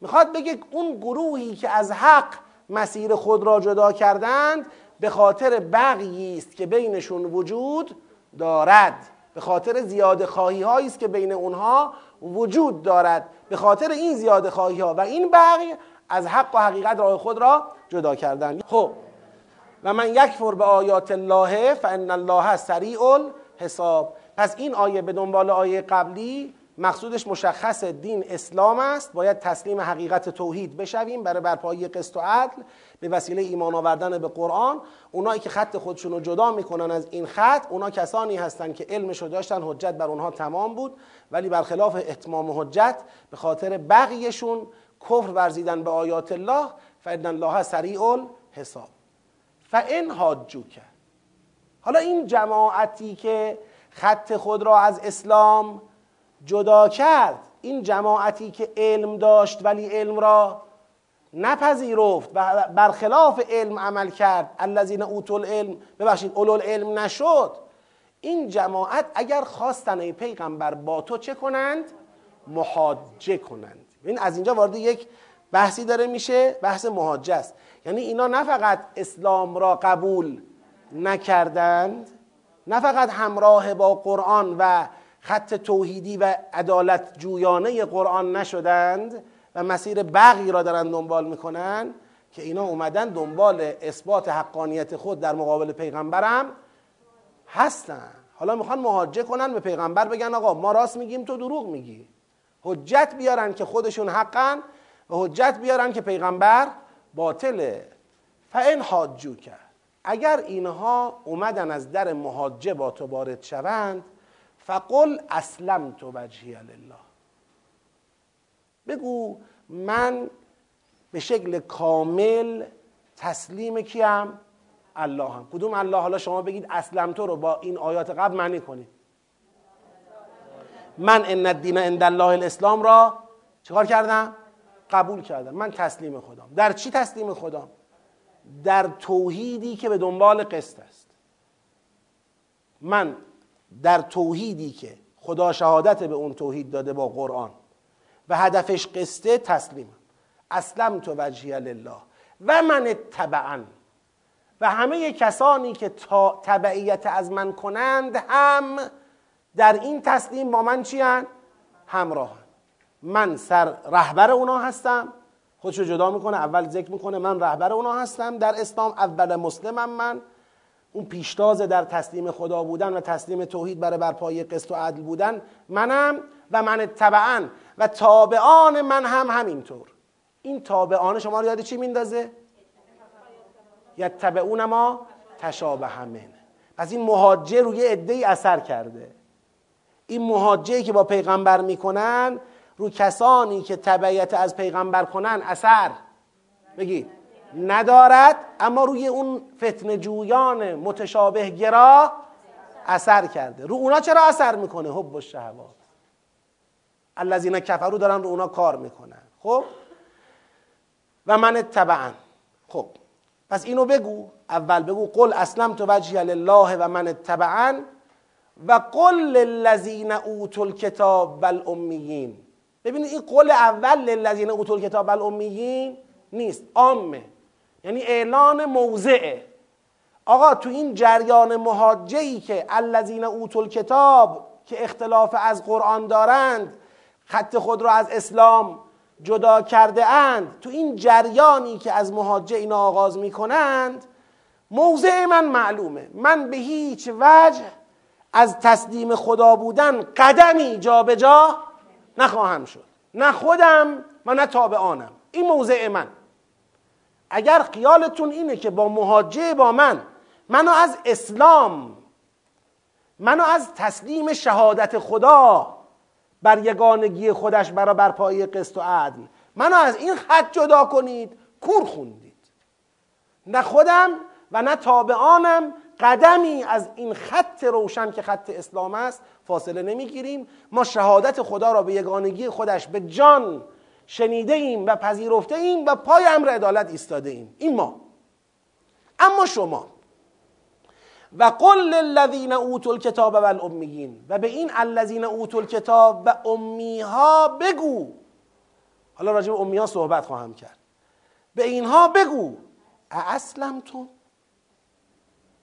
می‌خواد بگه اون گروهی که از حق مسیر خود را جدا کردند به خاطر بقیی است که بینشون وجود دارد. به خاطر زیاده خواهی هایی است که بین اونها وجود دارد. به خاطر این زیاده خواهی ها و این بقی از حق و حقیقت راه خود را جدا کردن. خب و من یکفر به آیات الله فان الله سریع الحساب. پس این آیه به دنبال آیه قبلی مقصودش مشخص دین اسلام است. باید تسلیم حقیقت توحید بشویم برای برپایی قسط و عدل. به وسیله ایمان آوردن به قرآن اونایی که خط خودشون رو جدا می‌کنن از این خط اونا کسانی هستند که علمش رو داشتن حجت بر اونها تمام بود. ولی برخلاف اتمام حجت به خاطر بقیشون کفر ورزیدن به آیات الله فان الله سریع الحساب. فان حاجوک. حالا این جماعتی که خط خود را از اسلام جدا کرد این جماعتی که علم داشت ولی علم را نپذیرفت. و برخلاف علم عمل کرد. الذین اوتوا العلم. ببخشید اولو العلم نشد. این جماعت اگر خواستن ای پیغمبر با تو چه کنند؟ محاجه کنند. این از اینجا وارد یک بحثی داره میشه. بحث محاجه است. یعنی اینا نه فقط اسلام را قبول نکردند نه فقط همراه با قرآن و خط توحیدی و عدالت جویانه قرآن نشدند و مسیر بقی را دارن دنبال می‌کنن که اینا اومدن دنبال اثبات حقانیت خود در مقابل پیغمبرم هستن. حالا می‌خوان مهاجه کنن به پیغمبر بگن آقا ما راست میگیم تو دروغ میگی. حجت بیارن که خودشون حقن و حجت بیارن که پیغمبر باطله. فان حاجو کرد اگر اینها اومدن از در محاجه با تو وارد شوند فقل اسلم تو وجهی لله. بگو من به شکل کامل تسلیم کیم؟ الله هم کدوم الله؟ حالا شما بگید اسلم تو رو با این آیات قبل معنی کنید من ان الدین عند الله الاسلام را چیکار کردم؟ قبول کردم. من تسلیم خدام در چی تسلیم خدام در توحیدی که به دنبال قسط است. من در توحیدی که خدا شهادت به اون توحید داده با قرآن. و هدفش قصه تسلیمم اسلم تو وجهی لله. و من تبعا و همه کسانی که تبعیت از من کنند هم در این تسلیم با من چی؟ همراه من سر رهبر اونا هستم. خودشو جدا می‌کنه اول ذکر می‌کنه من رهبر اونا هستم. در اسلام اول مسلمم من. اون پیشتاز در تسلیم خدا بودن و تسلیم توحید برای برپایی قسط و عدل بودن منم و من تبعا و تابعان من هم همینطور. این تابعان شما رو یاد چی میندازه؟ یتبعون ما تشابه من. پس این مهاجر روی عده اثر کرده. این مهاجری که با پیغمبر می‌کنن رو کسانی که تبعیت از پیغمبر کنن اثر. بگید. ندارد اما روی اون فتن جویان متشابه گرا اثر کرده. رو اونا چرا اثر می‌کنه؟ حب و شهوات الذین کفرو دارن رو اونا کار می‌کنن. خب؟ و من تبعا خب. پس اینو بگو. اول بگو قل اسلم تو وجهی لله و من تبعا و قل للذین اوتوا الکتاب والامیین ببینید این قول اول للذین اوتوا الکتاب والامیین نیست. عامه. یعنی اعلان موضعه آقا تو این جریان محاجهی که الذین اوتوا الکتاب که اختلاف از قرآن دارند خط خود را از اسلام جدا کرده اند تو این جریانی که از محاجه اینا آغاز می کنند موضع من معلومه. من به هیچ وجه از تسلیم خدا بودن قدمی جابجا جا نخواهم شد. نه خودم و نه تابعانم. این موضع من. اگر خیالتون اینه که با مهاجه با من منو از اسلام منو از تسلیم شهادت خدا بر یگانگی خودش برا برپایی قسط و عدل منو از این خط جدا کنید کور خوندید. نه خودم و نه تابعانم قدمی از این خط روشن که خط اسلام است فاصله نمی‌گیریم. ما شهادت خدا را به یگانگی خودش به جان شنیده ایم و پذیرفته ایم و پای امر عدالت ایستاده ایم این ما. اما شما. و قل للذین اوتوا الکتاب و الامیین و به این الذین اوتوا الکتاب و امیها بگو. حالا راجع به امیها صحبت خواهم کرد. به اینها بگو. اسلمتم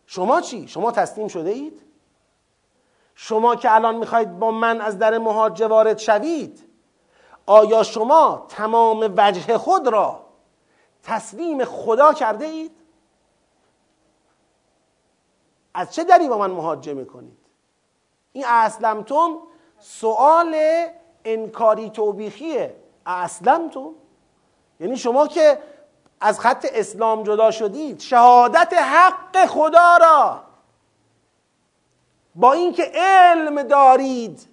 شما چی؟ شما تسلیم شده اید؟ شما که الان می‌خواید با من از در مهاجه وارد شوید؟ آیا شما تمام وجه خود را تسلیم خدا کرده اید؟ از چه دری با من مهاجه می‌کنید؟ این اسلمتم سوال انکاری توبیخیه اسلمتم یعنی شما که از خط اسلام جدا شدید شهادت حق خدا را با اینکه علم دارید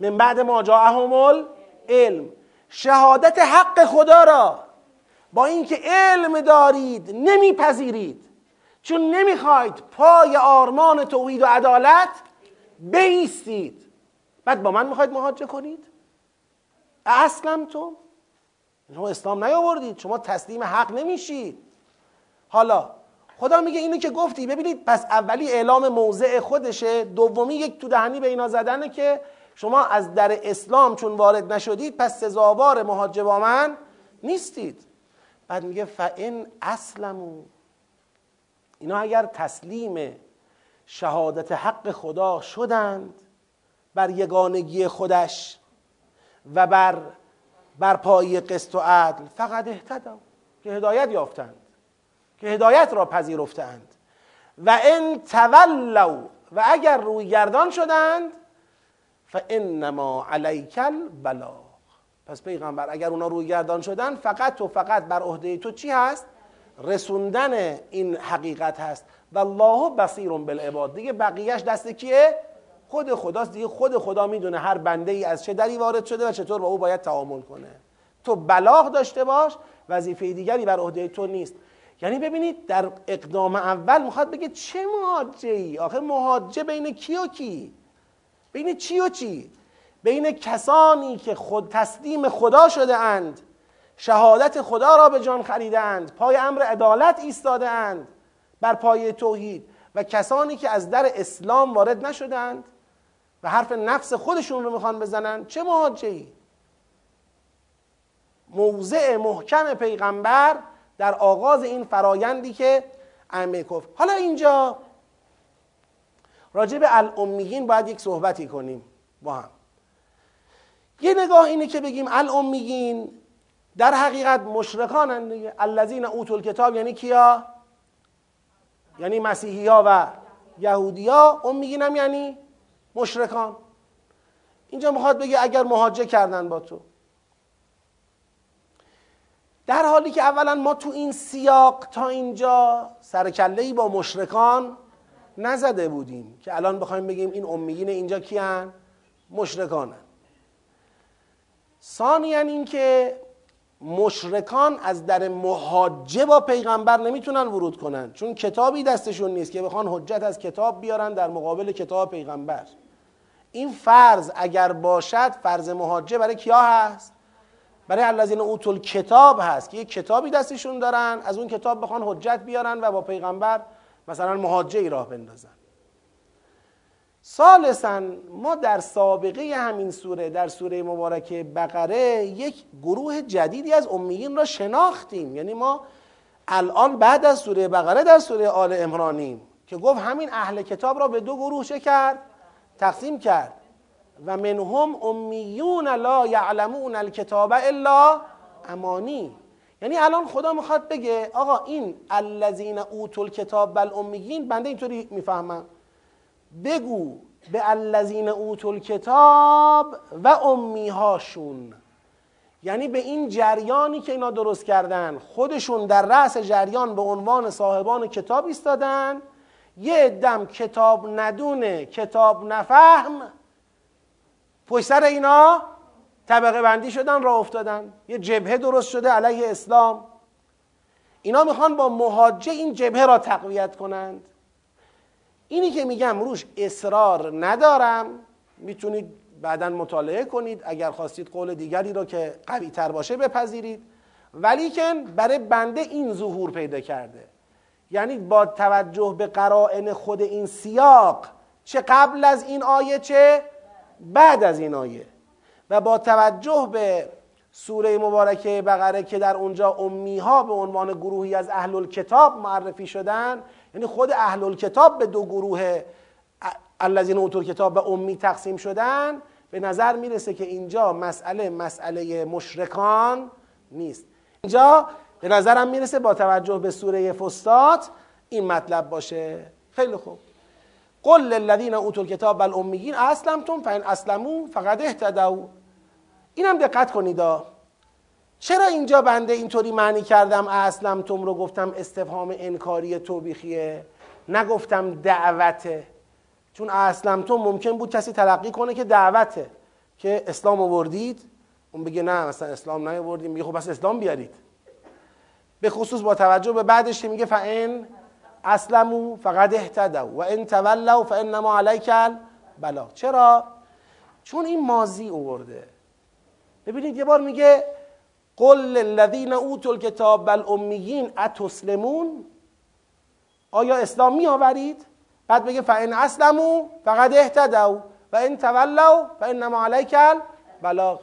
من بعد ما جاءهم علم. شهادت حق خدا را با اینکه علم دارید نمیپذیرید. چون نمی‌خواید پای آرمان توحید و عدالت بیستید. بعد با من می‌خواید مهاجه کنید؟ اصلا تو؟ شما اسلام نیاوردید. شما تسلیم حق نمیشید. حالا خدا میگه اینو که گفتی. ببینید پس اولی اعلام موضع خودشه دومی یک تو دهنی به اینا زدنه که شما از در اسلام چون وارد نشدید پس سزاوار مهاجه با من نیستید. بعد میگه فان اسلمو اینا اگر تسلیم شهادت حق خدا شدند بر یگانگی خودش و بر بر پای قسط و عدل فقط اهتدوا. که هدایت یافتند. که هدایت را پذیرفتند. و ان تولوا و اگر روی گردان شدند فانما علیک البلاغ. پس پیغمبر اگر اونا روی گردان شدن فقط و فقط بر عهده تو چی هست؟ رسوندن این حقیقت هست. و الله بصیر بالعباد. دیگه بقیهش دست کیه؟ خود خداست. دیگه خود خدا می‌دونه هر بنده ای از چه دری وارد شده و چطور با او باید تعامل کنه. تو بلاغ داشته باش وظیفه دیگری بر عهده تو نیست. یعنی ببینید در اقدام اول می‌خواد بگه چه مهاجه ای آخه مهاجه بین کی و کی؟ بین چی و چی؟ بین کسانی که خود تسلیم خدا شده اند شهادت خدا را به جان خریدند پای امر عدالت ایستاده اند بر پای توحید و کسانی که از در اسلام وارد نشدند و حرف نفس خودشون رو می‌خوان بزنن چه مهاجه ای موضع محکم پیغمبر در آغاز این فرایندی که ائمه کفر. حالا اینجا راجع به الامیین باید یک صحبتی کنیم با هم. یه نگاه اینه که بگیم الامیین در حقیقت مشرکان دیگه. الذین اوتوا الکتاب یعنی کیا؟ یعنی مسیحی ها و یهودی ها امیین هم یعنی مشرکان. اینجا می‌خواد بگه اگر مهاجه کردن با تو. در حالی که اولا ما تو این سیاق تا اینجا سرکلهی با مشرکان نزده بودیم که الان بخوایم بگیم این امیین اینجا کیان؟ مشرکانن. ثانیا اینکه مشرکان از در محاجه با پیغمبر نمی‌تونن ورود کنن چون کتابی دستشون نیست که بخوان حجت از کتاب بیارن در مقابل کتاب پیغمبر. این فرض اگر باشد فرض محاجه برای کیا هست؟ برای الذین اوتول کتاب هست که یک کتابی دستشون دارن از اون کتاب بخوان حجت بیارن و با پیغمبر مثلا محاجه ای راه بندازن. سالسا ما در سابقه همین سوره در سوره مبارکه بقره یک گروه جدیدی از امیین را شناختیم. یعنی ما الان بعد از سوره بقره در سوره آل امرانیم که گفت همین اهل کتاب را به دو گروه چه کرد؟ تقسیم کرد. و منهم امیون لا یعلمون الکتاب الا امانی. یعنی الان خدا می‌خواد بگه آقا این الذین اوتوا الکتاب بل امیین بنده اینطوری می‌فهمم. بگو به الذین اوتوا الکتاب و امیهاشون. یعنی به این جریانی که اینا درست کردن خودشون در رأس جریان به عنوان صاحبان کتاب ایستادن یه دم کتاب ندونه کتاب نفهم پشت سر اینا طبقه بندی شدن را افتادن. یه جبهه درست شده علیه اسلام. اینا می‌خوان با مهاجه این جبهه را تقویت کنند. اینی که میگم روش اصرار ندارم. می‌تونید بعدا مطالعه کنید. اگر خواستید قول دیگری رو که قوی تر باشه بپذیرید. ولی که برای بنده این ظهور پیدا کرده. یعنی با توجه به قرائن خود این سیاق چه قبل از این آیه چه بعد از این آیه. و با توجه به سوره مبارکه بقره که در اونجا امی ها به عنوان گروهی از اهل الکتاب معرفی شدن یعنی خود اهل الکتاب به دو گروه الذین اوتوا کتاب به امی تقسیم شدن به نظر می‌رسه که اینجا مسئله مسئله مشرکان نیست. اینجا به نظرم می‌رسه با توجه به سوره فستات این مطلب باشه. خیلی خوب. قل للذین اوتوا الکتاب بل امیین اسلمتم فان اسلموا فقد اهتدوا. اینم دقت کنید چرا اینجا بنده اینطوری معنی کردم اسلمتم رو گفتم استفهام انکاری توبیخیه؟ نگفتم دعوته. چون اسلمتم ممکن بود کسی تلقی کنه که دعوته. که اسلام آوردید؟ اون بگه نه مثلا اسلام نیاوردیم. میگه خب بس اسلام بیارید. به خصوص با توجه به بعدش که میگه فان اسلمو فقد اهتدوا و ان تولوا فانما علیک بلا چرا؟ چون این ماضی آورده. ببینید یه بار میگه قل للذین اوتوا الکتاب بل امیین اتسلمون؟ آیا اسلام می آورید بعد بگه فان اسلمو فقد اهتدوا و ان تولوا فانما علیک البلاغ.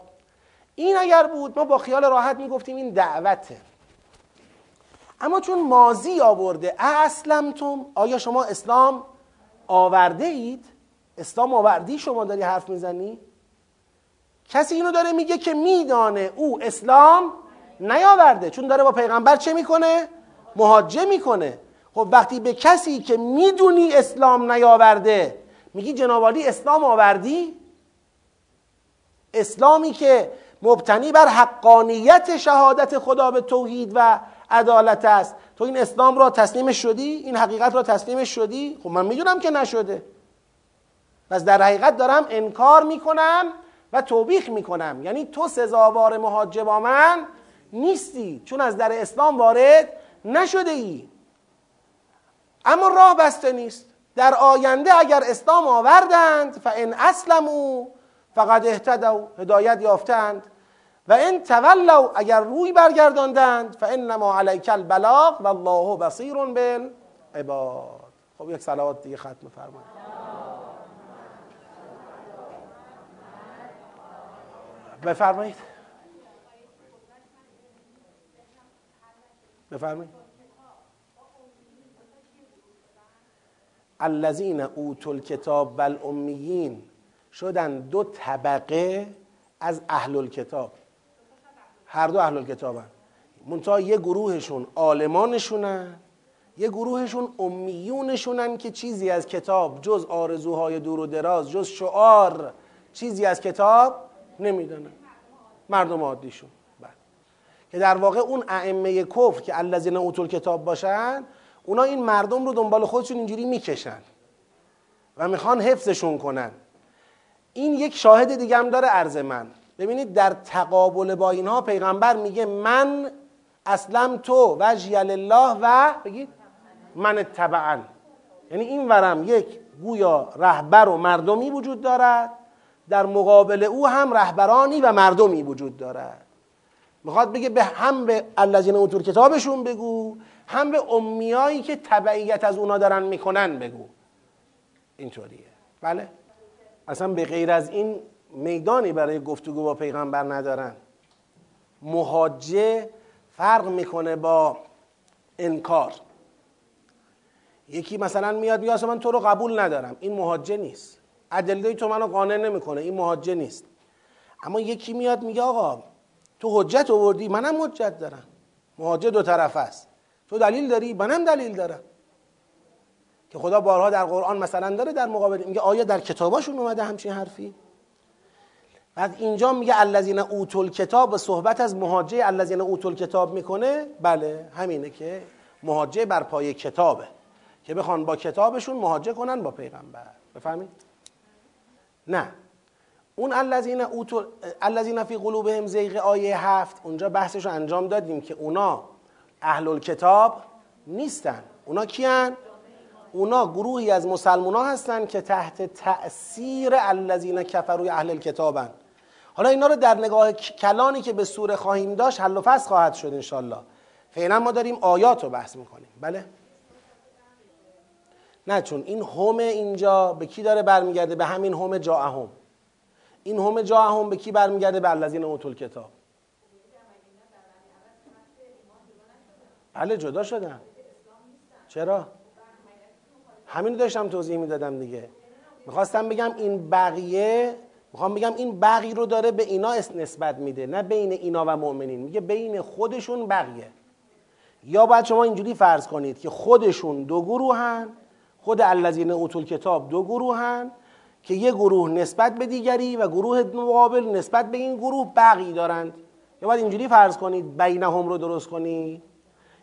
این اگر بود ما با خیال راحت می‌گفتیم این دعوته. اما چون مازی آورده اسلمتم آیا شما اسلام آورده اید اسلام آوردی شما داری حرف می‌زنی؟ کسی اینو داره میگه که میدانه او اسلام نیاورده چون داره با پیغمبر چه می‌کنه؟ مهاجه می‌کنه. خب وقتی به کسی که می‌دونی اسلام نیاورده میگی جنابالی اسلام آوردی؟ اسلامی که مبتنی بر حقانیت شهادت خدا به توحید و عدالت است. تو این اسلام را تسلیم شدی؟ این حقیقت را تسلیم شدی؟ خب من می‌دونم که نشده. پس در حقیقت دارم انکار می‌کنم و توبیخ می‌کنم. یعنی تو سزاوار مهاجه با من نیستی. چون از در اسلام وارد نشده ای اما راه بسته نیست. در آینده اگر اسلام آوردند فان اسلموا فقد اهتدوا. هدایت یافتند. و ان تولوا اگر روی برگرداندند فانما علیک البلاغ والله بصیر بالعباد. خب یک صلوات دیگه ختم فرمایید. بفرمایید. بفرمایید. الذین اوتوا الکتاب و الامیین شدن دو طبقه از اهل الکتاب. هر دو اهل الکتابن. منتها یه گروهشون عالمانشونن یه گروهشون امیونشونن که چیزی از کتاب جز آرزوهای دور و دراز جز شعار چیزی از کتاب نمی‌دونن مردم عادیشون. بله. که در واقع اون ائمه کفر که الذین اوتول کتاب باشن اونا این مردم رو دنبال خودشون اینجوری می‌کشن و می‌خوان حفظشون کنن. این یک شاهد دیگه هم داره عرض من. ببینید در تقابل با اینها پیغمبر میگه من اسلم تو وجهی الله و بگید. من تبعا یعنی این ورم یک گویا رهبر و مردمی وجود دارد. در مقابل او هم رهبرانی و مردمی وجود دارد. می‌خواد بگه به هم به الذین اوتور کتابشون بگو هم به امیایی که تبعیت از اونا دارن می‌کنن بگو. اینطوریه. بله؟ اصلا به غیر از این میدانی برای گفتگو با پیغمبر ندارن. مهاجه فرق می‌کنه با انکار. یکی مثلا میاد میگه من تو رو قبول ندارم. این مهاجه نیست. ادله تو منو قانع نمی‌کنه. این مهاجه نیست. اما یکی میاد میگه آقا تو حجت آوردی منم حجت دارم. مهاجه دو طرف است. تو دلیل داری؟ منم دلیل دارم. که خدا بارها در قرآن مثلا داره در مقابل میگه آیا در کتاباشون اومده همچین حرفی؟ بعد اینجا میگه الذین اوتول کتاب و صحبت از مهاجه الذین اوتول کتاب می‌کنه؟ بله همینه که مهاجه بر پای کتابه. که بخوان با کتابشون مهاجه کنن با پیغمبر. بفهمید نه. اون الذین اوتول الذین فی قلوبهم زیغ آیه هفت اونجا بحثش رو انجام دادیم که اونا اهل الکتاب نیستن. اونا کیان؟ اونا گروهی از مسلمان ها هستن که تحت تأثیر الذین کفروی اهل الکتابن حالا اینا رو در نگاه کلانی که به سوره خواهیم داشت حل و فصل خواهد شد انشالله فعلا ما داریم آیات رو بحث می‌کنیم. بله؟ نه چون این هم اینجا به کی داره برمیگرده؟ به همین هم جاهم این هم جاهم به کی برمیگرده؟ به الذین اوتول کتاب بله جدا شدن. چرا؟ همین داشتم توضیح می‌دادم دیگه. می‌خواستم بگم این بقیه می‌خوام بگم این بقی رو داره به اینا نسبت میده نه بین اینا و مؤمنین. میگه بین خودشون بقیه. یا باید شما اینجوری فرض کنید که خودشون دو گروهن خود الذین اوتول کتاب دو گروهن که یه گروه نسبت به دیگری و گروه مقابل نسبت به این گروه بقی دارند. یا باید اینجوری فرض کنید بینهم رو درست کنید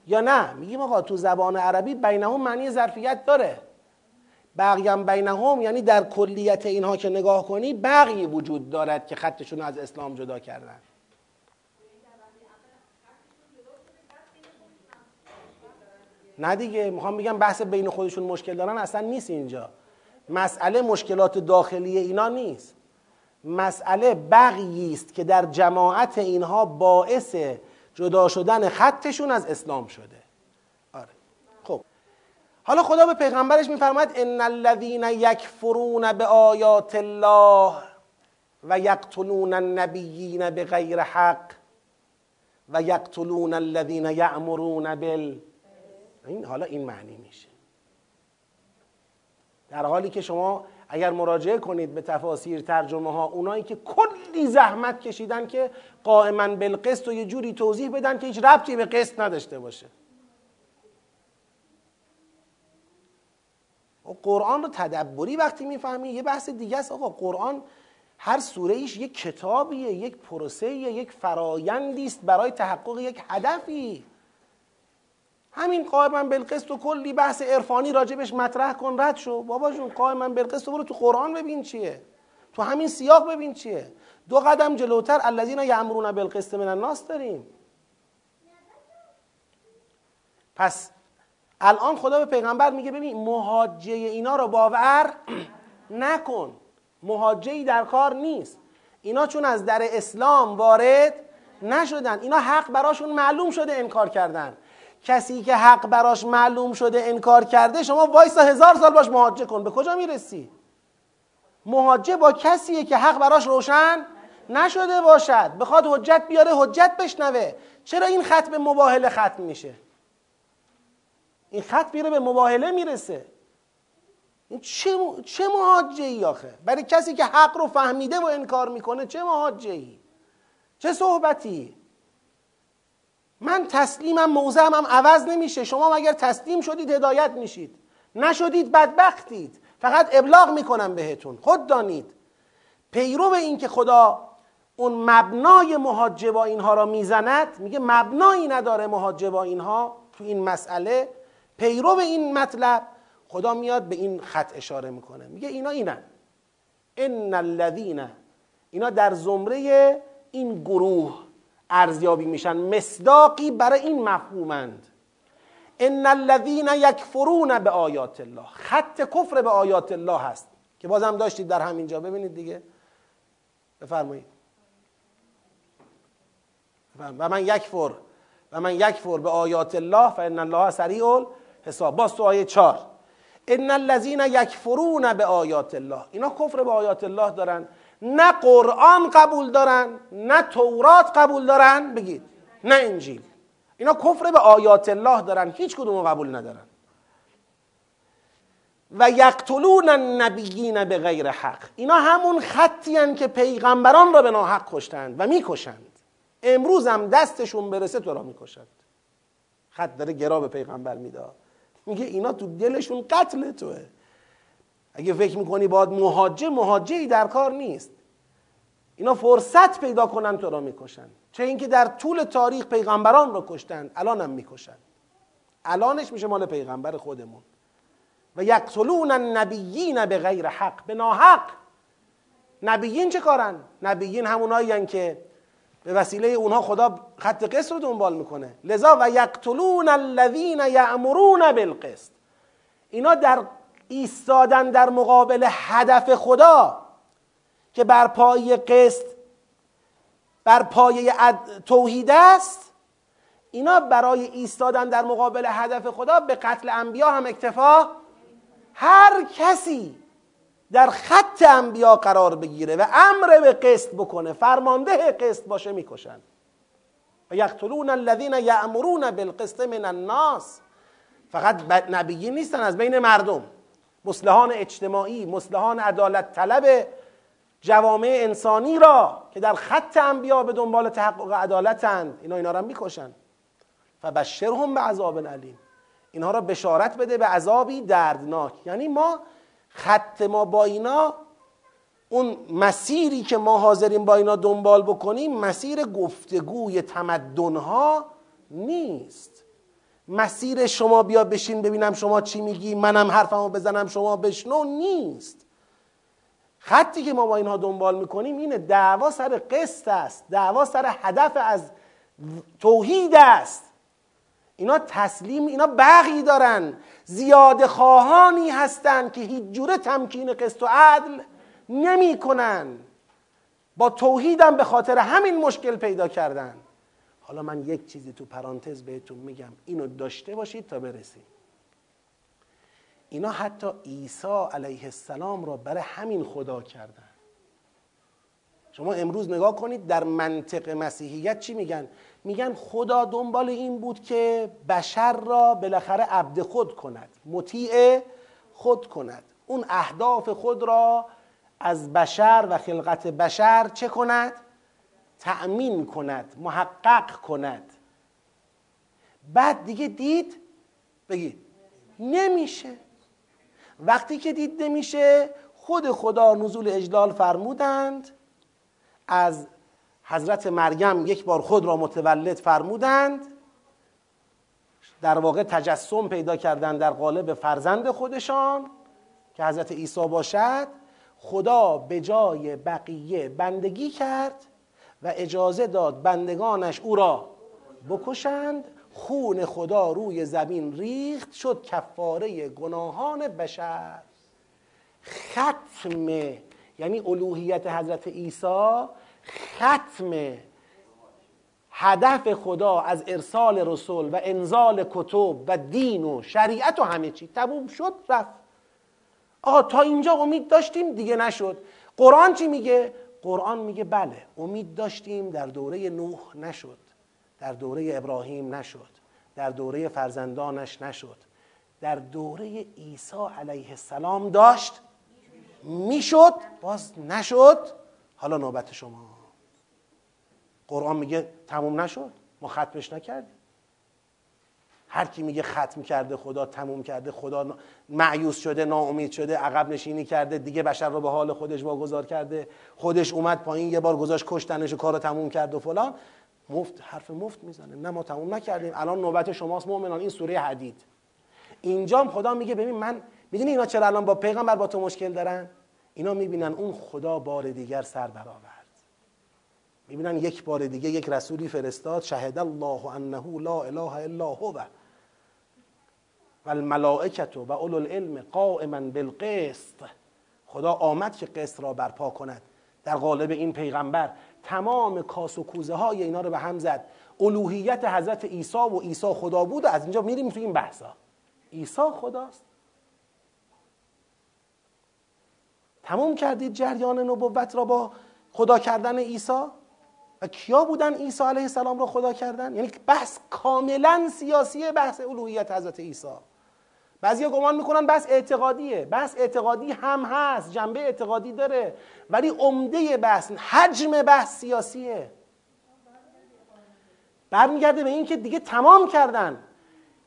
یا نه؟ میگیم آقا تو زبان عربی بینهم معنی ظرفیت داره. بقیم بینهم یعنی در کلیت اینها که نگاه کنی بقی وجود دارد که خطشون از اسلام جدا کردن. نه دیگه می‌خوام بگم بحث بین خودشون مشکل دارن اصلا نیست اینجا. مسئله مشکلات داخلی اینا نیست. مسئله بقیی است که در جماعت اینها باعث جدا شدن خطشون از اسلام شده. حالا خدا به پیغمبرش میفرماید ان الذين یکفرون به آیات الله و یقتلون النبیین بغیر حق و یقتلون الذين یأمرون بال این حالا این معنی میشه. در حالی که شما اگر مراجعه کنید به تفاسیر ترجمه ها اونایی که کلی زحمت کشیدن که قائما بالقسط و یه جوری توضیح بدن که هیچ ربطی به قسط نداشته باشه. قرآن رو تدبری وقتی می‌فهمی یه بحث دیگه است آقا. قرآن هر سوره ایش یک کتابیه یک پروسه یک فرایندی است برای تحقق یک هدفی. همین قائما بالقسط و کلی بحث عرفانی راجبش مطرح کن رد شو. بابا جون قائما بالقسط برو تو قرآن ببین چیه. تو همین سیاق ببین چیه. دو قدم جلوتر الذین یامرون بالقسط من الناس داریم. پس الان خدا به پیغمبر میگه ببین مهاجه اینا رو باور نکن. مهاجه در کار نیست. اینا چون از در اسلام وارد نشدن. اینا حق براشون معلوم شده انکار کردن. کسی که حق براش معلوم شده انکار کرده شما وایسا هزار سال باش مهاجه کن. به کجا می‌رسی؟ مهاجه با کسیه که حق براش روشن نشده باشد. بخواد حجت بیاره حجت بشنوه. چرا این خط به مباهله ختم میشه؟ این خط میره به مباهله می‌رسه. این چه, چه محاجه ای آخه؟ برای کسی که حق رو فهمیده و انکار می‌کنه چه محاجه ای چه صحبتی؟ من تسلیمم موضعم هم عوض نمیشه. شما اگر تسلیم شدید هدایت میشید. نشدید بدبختید. فقط ابلاغ می‌کنم بهتون. خود دانید. پیرو این که خدا اون مبنای محاجه با اینها را می‌زند میگه مبنایی نداره محاجه با اینها تو این مسئله. پیرو این مطلب خدا میاد به این خط اشاره می‌کنه. میگه اینا اینن. ان الذین اینا در زمره این گروه. ارزیابی میشن مصداقی برای این مفهومند. ان الذین یکفرون به آیات الله. خط کفر به آیات الله هست که بازم داشتید در همینجا. ببینید دیگه. بفرمایید. و من یکفر و من یکفر به آیات الله فان الله سریع حساب باز تو آیه 4 ان الذین یکفرون به آیات الله. اینا کفر به آیات الله دارن. نه قرآن قبول دارن نه تورات قبول دارن. بگید نه انجیل. اینا کفر به آیات الله دارن هیچ کدوم قبول ندارن. و یقتلون النبیین به غیر حق. اینا همون خطی که پیغمبران را به ناحق کشتند و می‌کشند. امروز هم دستشون برسه تو را می‌کشند. خط داره گرا به پیغمبر میده. میگه اینا تو دلشون قتل توه. اگه فکر می‌کنی باید مهاجه مهاجه در کار نیست. اینا فرصت پیدا کنن تو را می‌کشن. چه اینکه در طول تاریخ پیغمبران را کشتن الان هم می‌کشن. الانش میشه مال پیغمبر خودمون. و یقتلون النبیین به غیر حق. به ناحق. نبیین چه کارن؟ نبیین همونایی که به وسیله اونها خدا خط قسط رو دنبال می‌کنه. لذا و یقتلون الذین یأمرون بالقسط. اینا در ایستادن در مقابل هدف خدا که بر پای قسط بر پایه توحید است. اینا برای ایستادن در مقابل هدف خدا به قتل انبیا هم اکتفا. هر کسی در خط انبیا قرار بگیره و امر به قسط بکنه فرمانده قسط باشه می‌کشن. و یقتلون الذین یأمرون بالقسط من الناس. فقط نبیین نیستن از بین مردم. مسلحان اجتماعی مسلحان عدالت طلب جوامع انسانی را که در خط انبیا به دنبال تحقق عدالتند. اینا اینا را می‌کشن. فبشرهم به عذاب علیم اینها را بشارت بده به عذابی دردناک. یعنی ما خط ما با اینا اون مسیری که ما حاضریم با اینا دنبال بکنیم مسیر گفتگوی تمدنها نیست. مسیر شما بیا بشین ببینم شما چی میگی منم حرفمو بزنم شما بشنو نیست. خطی که ما با اینها دنبال می‌کنیم اینه دعوا سر قسط است دعوا سر هدف از توحید است. اینا تسلیم اینا بغی دارن زیاد خواهانی هستند که هیچ جوره تمکین قسط و عدل نمی‌کنن. با توحیدم به خاطر همین مشکل پیدا کردن. حالا من یک چیزی تو پرانتز بهتون میگم. اینو داشته باشید تا برسیم. اینا حتی عیسی علیه السلام را برای همین خدا کردن. شما امروز نگاه کنید در منطق مسیحیت چی میگن؟ میگن خدا دنبال این بود که بشر را بالاخره عبد خود کند مطیع خود کند. اون اهداف خود را از بشر و خلقت بشر چه کند؟ تأمین کند محقق کند. بعد دیگه دید بگید نمیشه. وقتی که دید نمیشه خود خدا نزول اجلال فرمودند. از حضرت مریم یک بار خود را متولد فرمودند. در واقع تجسم پیدا کردن در قالب فرزند خودشان که حضرت عیسی باشد. خدا به جای بقیه بندگی کرد. و اجازه داد بندگانش او را بکشند. خون خدا روی زمین ریخت شد کفاره گناهان بشر. ختم یعنی الوهیت حضرت عیسی ختم هدف خدا از ارسال رسول و انزال کتب و دین و شریعت و همه چی. تموم شد رفت. آقا تا اینجا امید داشتیم دیگه نشد. قرآن چی میگه؟ قرآن میگه بله امید داشتیم در دوره نوح نشد در دوره ابراهیم نشد در دوره فرزندانش نشد. در دوره عیسی علیه السلام داشت می‌شد باز نشد. حالا نوبت شما. قرآن میگه تموم نشد ما ختمش نکردیم. هر کی میگه ختم کرده خدا تموم کرده خدا معیوس شده ناامید شده عقب نشینی کرده دیگه بشر رو به حال خودش واگذار کرده. خودش اومد پایین یه بار گذاشت کشتنش و کار تموم کرد و فلان. مفت حرف مفت می‌زنه. نه ما تموم نکردیم. الان نوبت شماست مؤمنان این سوره حدید. اینجام خدا میگه ببین من می‌دونی اینا چرا الان با پیغمبر با تو مشکل دارن؟ اینا می‌بینن اون خدا بار دیگر سر برآورد. می‌بینن یک بار دیگه یک رسولی فرستاد شهد الله انه لا اله الا هو. و الملائکت و اولو العلم قائما بالقسط. خدا آمد که قسط را برپا کند. در قالب این پیغمبر تمام کاس و کوزه های اینا رو به هم زد. الوهیت حضرت عیسی و عیسی خدا بود و از اینجا میریم تو این بحثا عیسی خداست. تموم کردید جریان نبوت را با خدا کردن عیسی؟ و کیا بودن عیسی علیه السلام را خدا کردن؟ یعنی بحث کاملا سیاسی بحث الوهیت حضرت عیسی. بعضیا گمان می‌کنن بحث اعتقادیه. بحث اعتقادی هم هست جنبه اعتقادی داره. ولی عمده بحث حجم بحث سیاسیه. برمیگرده به این که دیگه تمام کردن.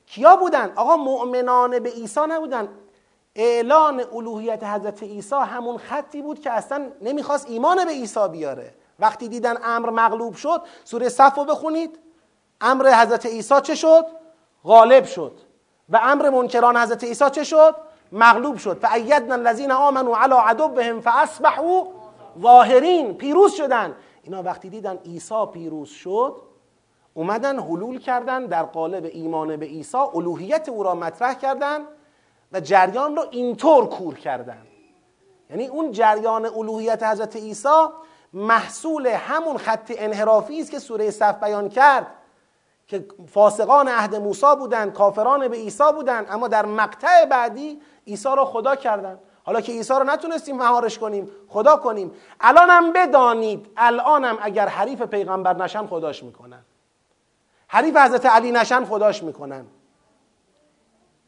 کیا بودن؟ آقا مؤمنان به عیسی نبودن. اعلان الوهیت حضرت عیسی همون خطی بود که اصلا نمی‌خواست ایمان به عیسی بیاره. وقتی دیدن امر مغلوب شد سوره صف رو بخونید. امر حضرت عیسی چه شد؟ غالب شد. و امر منکران حضرت عیسی چه شد؟ مغلوب شد. فعیدنا الذین آمنوا علی عدوهم فاصبحوا ظاهرین پیروز شدن. اینا وقتی دیدن عیسی پیروز شد اومدن حلول کردن در قالب ایمان به عیسی الوهیت او را مطرح کردن و جریان رو اینطور کور کردن. یعنی اون جریان الوهیت حضرت عیسی محصول همون خط انحرافی است که سوره صف بیان کرد. که فاسقان عهد موسی بودند کافران به عیسی بودند اما در مقطع بعدی عیسی را خدا کردند حالا که عیسی رو نتونستیم مهارش کنیم خدا کنیم. الانم بدانید الانم اگر حریف پیغمبر نشن خداش می‌کنن. حریف حضرت علی نشن خداش می‌کنن.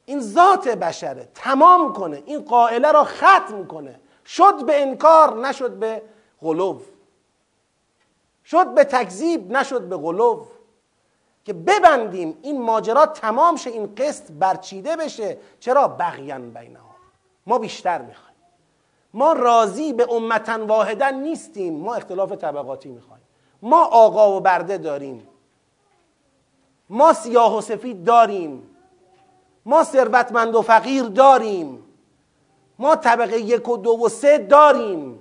این ذات بشره تمام کنه این قائله را ختم کنه. شد به انکار نشد به غلو. شد به تکذیب نشد به غلو. که ببندیم این ماجرا تمام شه این قسط برچیده بشه. چرا؟ بغیان بینها ما بیشتر می‌خوایم. ما راضی به امتن واحدن نیستیم. ما اختلاف طبقاتی می‌خوایم. ما آقا و برده داریم. ما سیاه و سفید داریم. ما ثروتمند و فقیر داریم. ما طبقه یک و دو و سه داریم.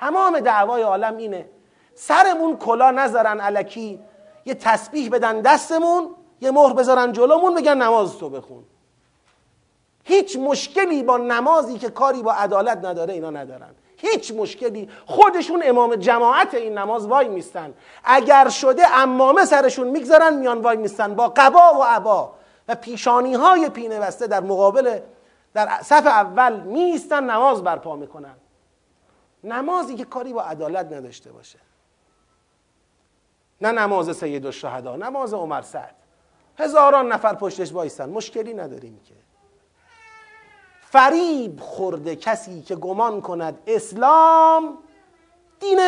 تمام دعوای عالم اینه. سرمون کلا نذارن علکی یه تسبیح بدن دستمون یه مهر بذارن جلومون بگن نماز تو بخون. هیچ مشکلی با نمازی که کاری با عدالت نداره اینا ندارن. هیچ مشکلی. خودشون امام جماعت این نماز وای میستن. اگر شده امامه سرشون می‌گذارن میان وای میستن. با قبا و عبا. و پیشانی های پینه بسته در مقابل در صف اول میستن نماز برپا می‌کنن. نمازی که کاری با عدالت نداشته باشه. نه نماز سید الشهدا نماز عمر سعد. هزاران نفر پشتش وایستن. مشکلی نداریم که. فریب خورده کسی که گمان کند اسلام دین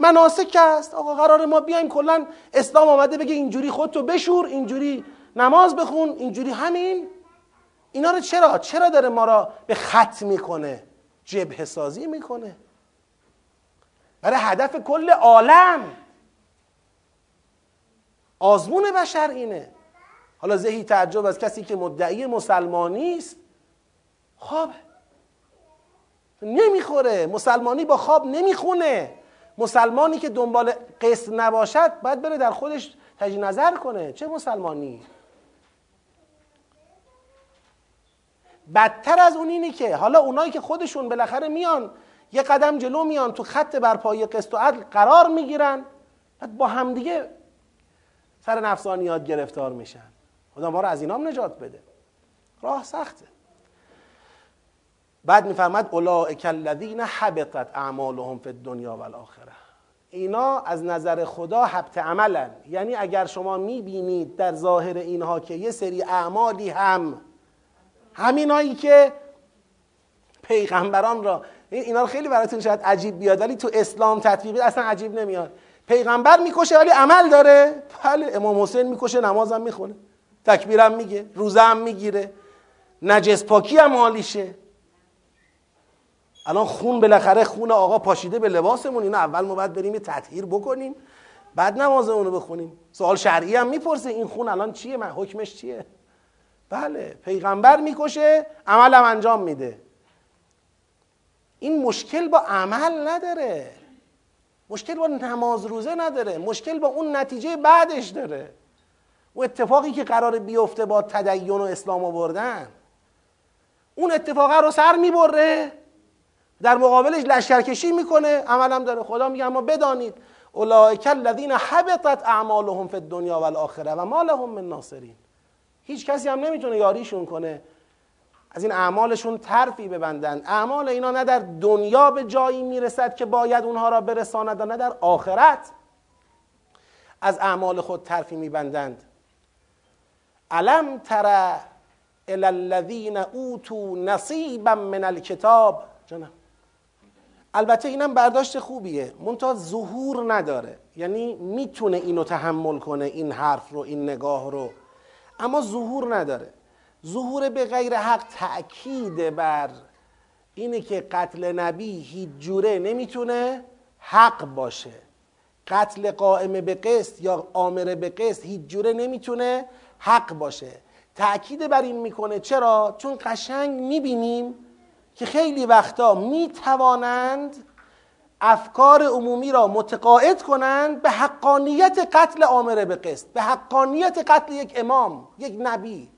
مناسک است. آقا قرار ما بیایم کلا اسلام آمده بگه اینجوری خودتو بشور اینجوری نماز بخون اینجوری همین. اینا رو چرا؟ چرا داره ما را به خط می‌کنه؟ جبه سازی می‌کنه. برای هدف کل عالم. آزمون بشر اینه. حالا زهی تعجب از کسی که مدعی مسلمانی است خوابه. نمی‌خوره. مسلمانی با خواب نمی‌خونه. مسلمانی که دنبال قسط نباشد باید بره در خودش تجی نظر کنه. چه مسلمانی؟ بدتر از اون اینه که حالا اونایی که خودشون بالاخره میان یه قدم جلو میان تو خط برپایی قسط و عدل قرار می‌گیرن. بعد با همدیگه سر نفسانیات گرفتار میشن. خدا ما رو از اینام نجات بده. راه سخته. بعد میفرماد اولئک الذین حبطت اعمالهم فی الدنیا والآخره. اینا از نظر خدا حبت عملن. یعنی اگر شما می‌بینید در ظاهر اینها که یه سری اعمالی هم همینایی که پیغمبران را اینا رو خیلی براتون شاید عجیب بیاد ولی تو اسلام تطبیقی اصلا عجیب نمیاد. پیغمبر می‌کشه ولی عمل داره. بله امام حسین می‌کشه نمازم می‌خونه. تکبیرم میگه روزه هم می‌گیره. نجس پاکی هم حالیشه الان خون بالاخره خون آقا پاشیده به لباسمون. اینا اول ما باید بریم تطهیر بکنیم بعد نمازمون رو بخونیم. سوال شرعی هم می‌پرسه این خون الان چیه؟ من حکمش چیه؟ بله پیغمبر می‌کشه عملم انجام میده. این مشکل با عمل نداره. مشکل با نماز روزه نداره. مشکل با اون نتیجه بعدش داره. اون اتفاقی که قرار بیفته با تدین و اسلام آوردن اون اتفاقه رو سر می‌بره در مقابلش لشکرکشی می‌کنه. عملم داره. خدا میگه اما بدانید اولئک الذین حبطت اعمالهم فی الدنیا والآخره و ما لهم من ناصرین. هیچ کسی هم نمی‌تونه یاریشون کنه. از این اعمالشون ترفی ببندن. اعمال اینا نه در دنیا به جایی می‌رسد که باید اونها را برساند و نه در آخرت. از اعمال خود ترفی میبندند. علم تر الى الذین نصیبا من الکتاب؟ جانم البته اینم برداشت خوبیه. منتها ظهور نداره. یعنی می‌تونه اینو تحمل کنه این حرف رو این نگاه رو. اما ظهور نداره. ظهور به غیر حق تأکید بر اینه که قتل نبی هیچ جوره نمی‌تونه حق باشه. قتل قائم به قسط یا آمره به قسط هیچ جوره نمی‌تونه حق باشه. تأکید بر این می‌کنه. چرا؟ چون قشنگ می‌بینیم که خیلی وقتا می‌توانند افکار عمومی را متقاعد کنند به حقانیت قتل آمره به قسط به حقانیت قتل یک امام یک نبی.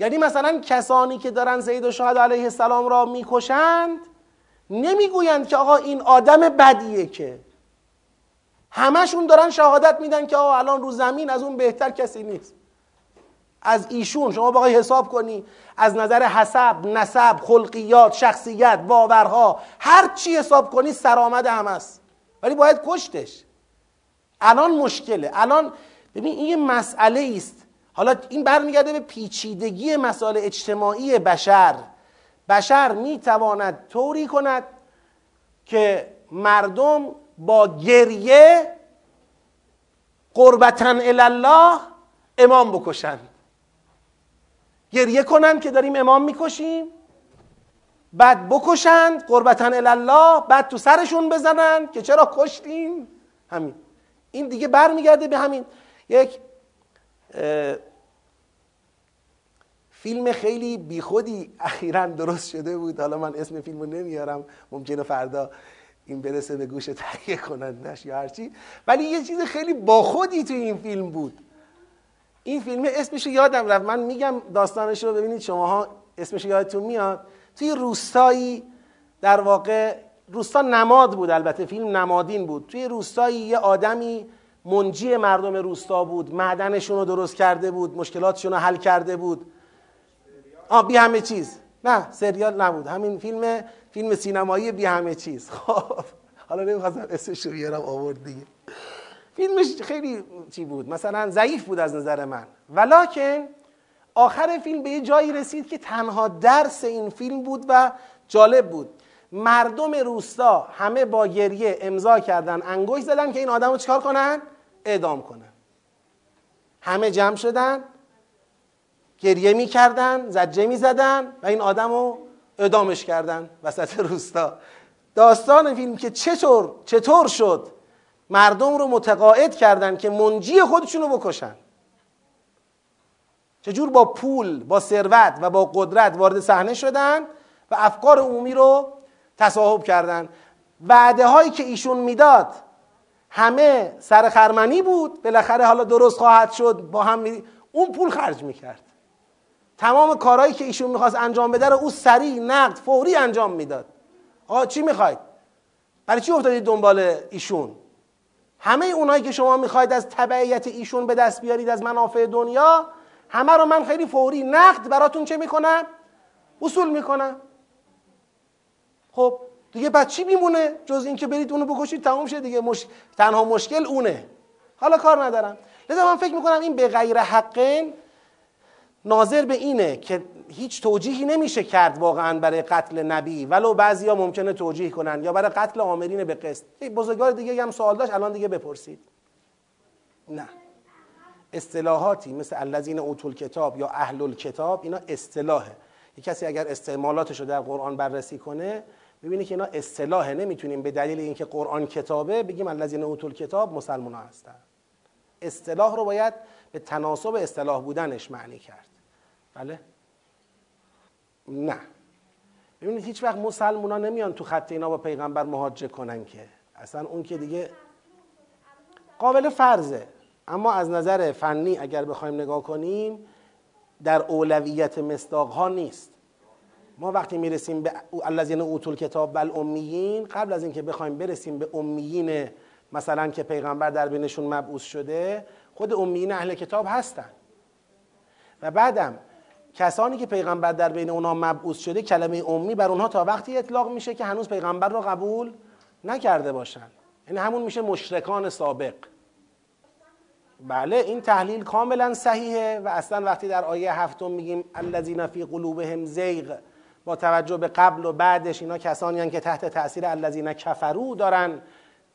یعنی مثلا کسانی که دارن زید و شاهد علیه السلام را می‌کشند نمی‌گویند که آقا این آدم بدیه که. همشون دارن شهادت میدن که آقا الان رو زمین از اون بهتر کسی نیست. از ایشون شما بخوای حساب کنی از نظر حسب، نسب، خلقیات، شخصیت، باورها هر چی حساب کنی سرآمد هم است. ولی باید کشتش. الان مشکله. الان ببین این یه مسئله است حالا این برمیگرده به پیچیدگی مسائل اجتماعی بشر. بشر می‌تواند طوری کند که مردم با گریه قربتا الله امام بکشند گریه کنند که داریم امام می‌کشیم بعد بکشند قربتا الله بعد تو سرشون بزنند که چرا کشتیم؟ همین. این دیگه برمیگرده به همین. یک فیلم خیلی بیخودی اخیرا درست شده بود. حالا من اسم فیلمو نمیارم ممکنه فردا این برسه به گوش تهیه کنندش یا هرچی. ولی یه چیز خیلی باخودی تو این فیلم بود. این فیلم اسمش یادم رفت. من میگم داستانش رو ببینید شماها اسمش یادتون میاد. توی روستایی در واقع روستا نماد بود البته فیلم نمادین بود. توی روستایی یه آدمی منجی مردم روستا بود. معدنشون رو درست کرده بود مشکلاتشون رو حل کرده بود. آ بی همه چیز. نه سریال نبود. همین فیلم فیلم سینمایی بی همه چیز. خب حالا نمی‌خواستم اسمش رو بیارم آورد دیگه. فیلمش خیلی چی بود؟ مثلا ضعیف بود از نظر من. ولیکن آخر فیلم به یه جایی رسید که تنها درس این فیلم بود و جالب بود. مردم روستا همه با گریه امضا کردن انگشت زدن که این آدم رو چکار کنن؟ اعدام کنن. همه جمع شدن. گریه می‌کردن زجه می‌زدن و این آدم رو اعدامش کردن وسط روستا. داستان فیلم که چطور چطور شد؟ مردم رو متقاعد کردن که منجی خودشون رو بکشن. چجور با پول با ثروت و با قدرت وارد صحنه شدن و افکار عمومی رو تصاحب کردن. وعده هایی که ایشون می‌داد همه سر خرمنی بود بالاخره حالا درست خواهد شد با هم می... اون پول خرج می‌کرد. تمام کارهایی که ایشون می‌خواست انجام بده رو او سریع نقد فوری انجام می‌داد. آقا چی می‌خواید؟ برای چی افتادید دنبال ایشون؟ همه اونایی که شما می‌خواید از تبعیت ایشون به دست بیارید از منافع دنیا همه رو من خیلی فوری نقد براتون چه می‌کنم؟ اصول می‌کنم. خب دیگه بعد چی میمونه؟ جز اینکه برید اونو بکشید تموم شه دیگه. مش... تنها مشکل اونه. حالا کار ندارم. لذا من فکر می‌کنم این به غیر حقین ناظر به اینه که هیچ توجیهی نمیشه کرد واقعا برای قتل نبی ولو بعضیا ممکنه توجیه کنن یا برای قتل آمرین به قسط. بزرگوار دیگه هم سوال داشت الان دیگه بپرسید. نه. اصطلاحاتی مثل الذین اوتول کتاب یا اهل الکتاب اینا اصطلاحه. یک کسی اگر استعمالاتش رو در قرآن بررسی کنه ببینه که اینا اصطلاحه. نمی‌تونیم به دلیل اینکه قرآن کتابه بگیم الذین اوتول کتاب مسلمان هستن. اصطلاح رو باید به تناسب اصطلاح بودنش معنی کرد. بله؟ نه. ببینید هیچ وقت مسلمان ها نمیان تو خط اینا با پیغمبر مهاجه کنن که. اصلا اون که دیگه قابل فرضه. اما از نظر فنی اگر بخوایم نگاه کنیم در اولویت مصداق ها نیست. ما وقتی می‌رسیم به الذین اوتول کتاب بل امیین قبل از اینکه بخوایم برسیم به امیین مثلا که پیغمبر در بینشون مبعوث شده خود امیین اهل کتاب هستن. و بعدم کسانی که پیغمبر در بین اونها مبعوث شده کلمه امی بر اونها تا وقتی اطلاق میشه که هنوز پیغمبر رو قبول نکرده باشن. یعنی همون میشه مشرکان سابق. بله این تحلیل کاملا صحیحه و اصلا وقتی در آیه هفتم میگیم الذین فی قلوبهم زیغ با توجه به قبل و بعدش اینا کسانی که تحت تاثیر الذین کفرو دارن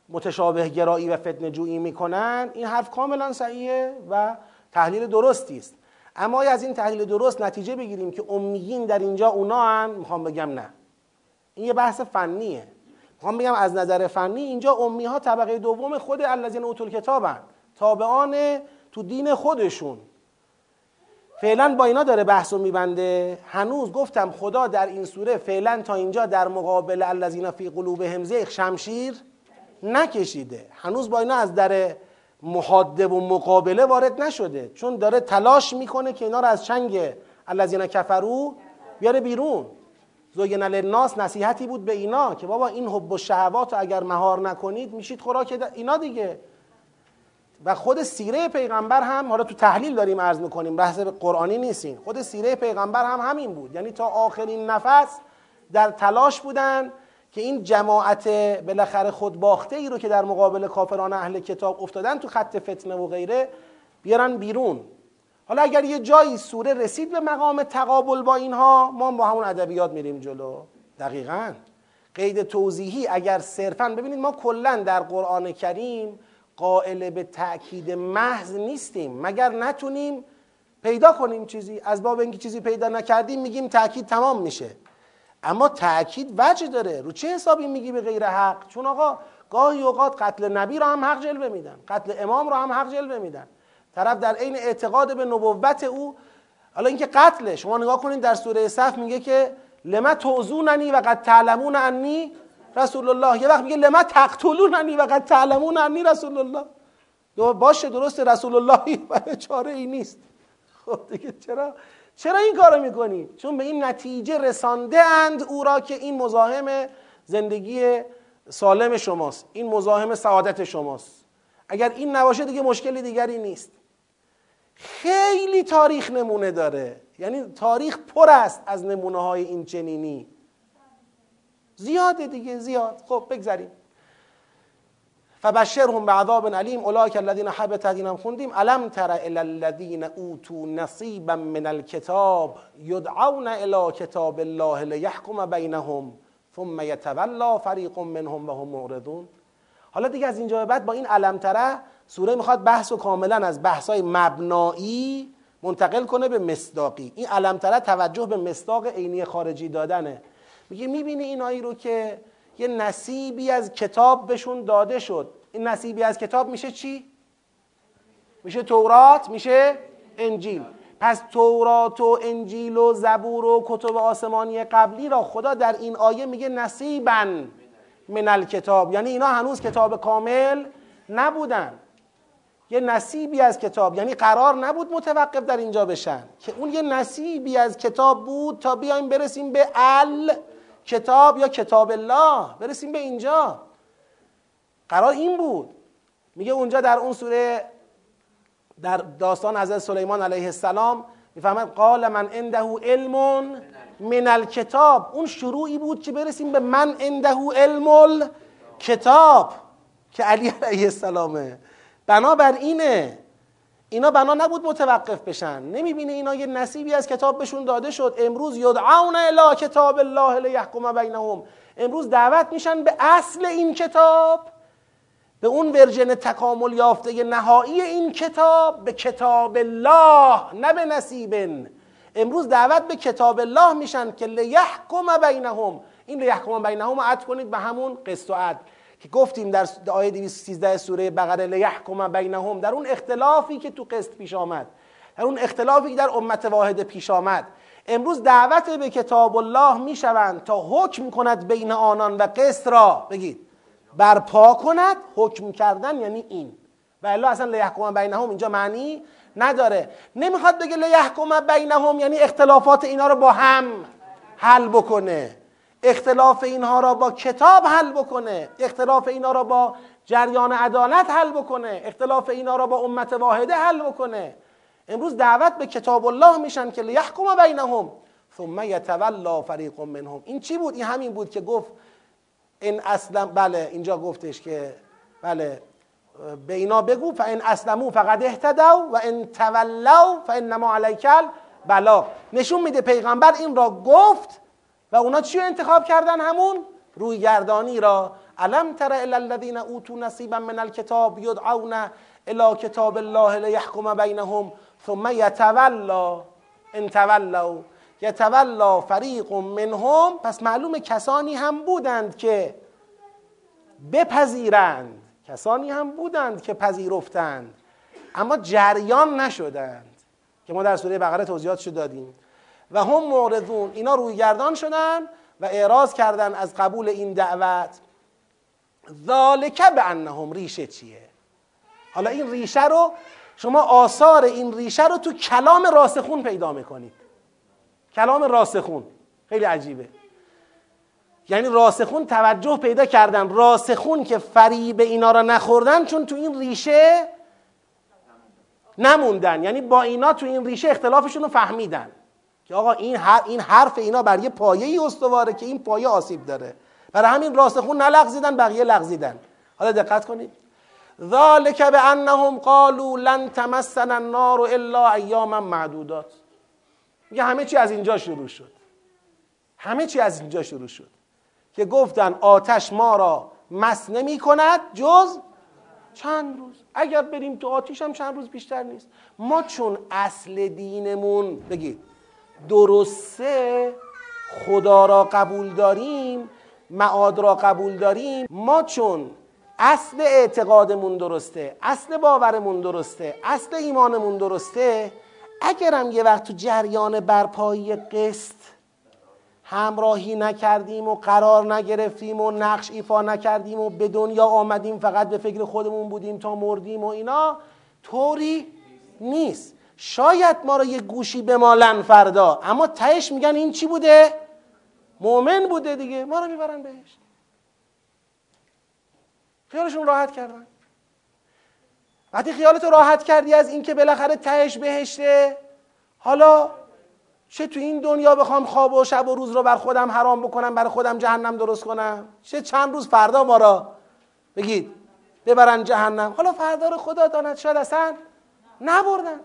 متشابه گرایی و فتنه جویی می‌کنن این حرف کاملا صحیحه و تحلیل درستی است. اما از این تحلیل درست نتیجه بگیریم که امیین در اینجا اونا هن می‌خوام بگم نه. این یه بحث فنیه. می‌خوام بگم از نظر فنی اینجا امی ها طبقه دوم خود الذین اوتول کتابن تابعان تو دین خودشون. فعلا با اینا داره بحث و میبنده. هنوز گفتم خدا در این سوره فعلا تا اینجا در مقابل الذین فی قلوبهم زیغ شمشیر نکشیده. هنوز با اینا از در محاده و مقابله وارد نشده. چون داره تلاش می‌کنه که اینا رو از چنگ الذین کفرو بیاره بیرون. زوین للناس نصیحتی بود به اینا که بابا این حب و شهوات اگر مهار نکنید میشید خوراک اینا دیگه. و خود سیره پیغمبر هم حالا تو تحلیل داریم عرض می‌کنیم بحث قرآنی نیستیم. خود سیره پیغمبر هم همین بود. یعنی تا آخرین نفس در تلاش بودن که این جماعت بالاخره خود باخته ای رو که در مقابل کافران اهل کتاب افتادن تو خط فتنه و غیره بیارن بیرون. حالا اگر یه جایی سوره رسید به مقام تقابل با اینها ما با همون ادبیات میریم جلو. دقیقا. قید توضیحی اگر صرفا ببینید ما کلا در قرآن کریم قائل به تأکید محض نیستیم. مگر نتونیم پیدا کنیم چیزی؟ از باب اینکه چیزی پیدا نکردیم میگیم تأکید تمام میشه. اما تأکید وجه داره. رو چه حسابی میگی به غیر حق؟ چون آقا گاهی اوقات قتل نبی را هم حق جلوه میدن. قتل امام را هم حق جلوه میدن. طرف در عین اعتقاد به نبوت او حالا اینکه قتله. شما نگاه کنید در سوره صف میگه که لما توزوننی و قد تعلمون انی رسول الله. یه وقت میگه لما تقتلوننی و قد تعلمون انی رسول الله. باشه درست رسول الله چاره ای نیست. خب دیگه چرا؟ چرا این کارو می‌کنی؟ چون به این نتیجه رسانده اند او را که این مزاحم زندگی سالم شماست. این مزاحم سعادت شماست. اگر این نباشه دیگه مشکلی دیگری نیست. خیلی تاریخ نمونه داره. یعنی تاریخ پر است از نمونه های این چنینی. زیاده دیگه زیاد. خب بگذاریم. فبشرهم بعذاب علیم اولئک الذین حبطت اینم خوندیم الم تر الی الذین اوتوا نصیبا من الكتاب یدعون الی کتاب الله لیحکم بینهم ثم یتولا فریق منهم وهم معرضون؟ حالا دیگه از اینجا به بعد با این علم تره سوره می‌خواد بحث و کاملا از بحثای مبنایی منتقل کنه به مصداقی. این علم تره توجه به مصداق عینی خارجی دادنه. میگه می‌بینی اینایی رو که یه نصیبی از کتاب بهشون داده شد. این نصیبی از کتاب میشه چی؟ میشه تورات میشه انجیل. پس تورات و انجیل و زبور و کتب آسمانی قبلی را خدا در این آیه میگه نصیبا من الکتاب. یعنی اینا هنوز کتاب کامل نبودن. یه نصیبی از کتاب یعنی قرار نبود متوقف در اینجا بشن. که اون یه نصیبی از کتاب بود تا بیایم برسیم به ال کتاب یا کتاب الله. برسیم به اینجا. قرار این بود. میگه اونجا در اون سوره در داستان حضرت سلیمان علیه السلام می‌فهمد قال من عنده علم من الکتاب. اون شروعی بود که برسیم به من عنده علم کتاب که علی علیه السلامه. بنابر اینه اینا بنا نبود متوقف بشن. نمی‌بینه اینا یه نصیبی از کتاب بهشون داده شد. امروز یدعون الی کتاب الله لیحکم بینهم. امروز دعوت میشن به اصل این کتاب به اون ورژن تکامل یافته نهایی این کتاب به کتاب الله نه به نصیبن. امروز دعوت به کتاب الله میشن که لیحکم بینهم. این لیحکم بینهم عد کنید به همون قسط و عدل که گفتیم در آیه 213 سوره بقره لیحکم بینهم در اون اختلافی که تو قسط پیش آمد در اون اختلافی که در امت واحد پیش آمد امروز دعوت به کتاب الله می‌شوند تا حکم کند بین آنان و قسط را. بگید. برپا کند حکم کردن یعنی این. و الا اصلا لیحکم بینهم اینجا معنی نداره. نمی‌خواد بگه لیحکم بینهم یعنی اختلافات اینا رو با هم حل بکنه. اختلاف اینها را با کتاب حل بکنه اختلاف اینها را با جریان عدالت حل بکنه اختلاف اینها را با امت واحده حل بکنه. امروز دعوت به کتاب الله میشن که لیحکم بینهم ثم یتولا فریق منهم. این چی بود؟ این همین بود که گفت این اصلا بله اینجا گفتش که بله به اینا بگو فان اسلمو فقد اهتدوا و ان تولوا فانما علیک بلا نشون میده پیغمبر این را گفت و اونا چی انتخاب کردن همون؟ روی گردانی را. علم تر الی الذین اوتوا نصیبا من الکتاب یدعون الی کتاب الله لیحکم بینهم ثم یتولا. ان تولوا یتولا فریق منهم. پس معلوم کسانی هم بودند که بپذیرند. کسانی هم بودند که پذیرفتند. اما جریان نشدند. که ما در سوره بقره توضیحاتشو دادیم. و هم معرضون. اینا روی گردان شدن و اعراض کردن از قبول این دعوت. ذالک به انهم ریشه چیه؟ حالا این ریشه رو شما آثار این ریشه رو تو کلام راسخون پیدا می‌کنید. کلام راسخون. خیلی عجیبه. یعنی راسخون توجه پیدا کردن. راسخون که فریب اینا را نخوردن چون تو این ریشه نموندن. یعنی با اینا تو این ریشه اختلافشون رو فهمیدن. که آقا این, این حرف اینا بر یه پایه ای استواره که این پایه آسیب داره. برای همین راسخون نلغزیدن بقیه لغزیدن. حالا دقت کنید. ذالک به انهم قالوا لن تمسنا النار الا ایاما معدودات. میگه همه چی از اینجا شروع شد. همه چی از اینجا شروع شد. که گفتن آتش ما را مس نمی کند جز چند روز. اگر بریم تو آتیش هم چند روز بیشتر نیست. ما چون اصل دینمون بگید. درسته خدا را قبول داریم معاد را قبول داریم. ما چون اصل اعتقادمون درسته اصل باورمون درسته اصل ایمانمون درسته اگرم یه وقت تو جریان برپایی قسط همراهی نکردیم و قرار نگرفتیم و نقش ایفا نکردیم و به دنیا آمدیم فقط به فکر خودمون بودیم تا مردیم و اینا طوری نیست. شاید ما رو یه گوشی بمالن فردا. اما تهش میگن این چی بوده؟ مؤمن بوده دیگه. ما رو می‌برن بهش. خیالشون راحت کردن. وقتی خیالتو راحت کردی از اینکه بالاخره تهش بهشته حالا چه تو این دنیا بخوام خواب و شب و روز رو بر خودم حرام بکنم برای خودم جهنم درست کنم؟ چه چند روز فردا ما را؟ بگید. ببرن جهنم. حالا فردا رو خدا داند. شاید اصلا نبردن.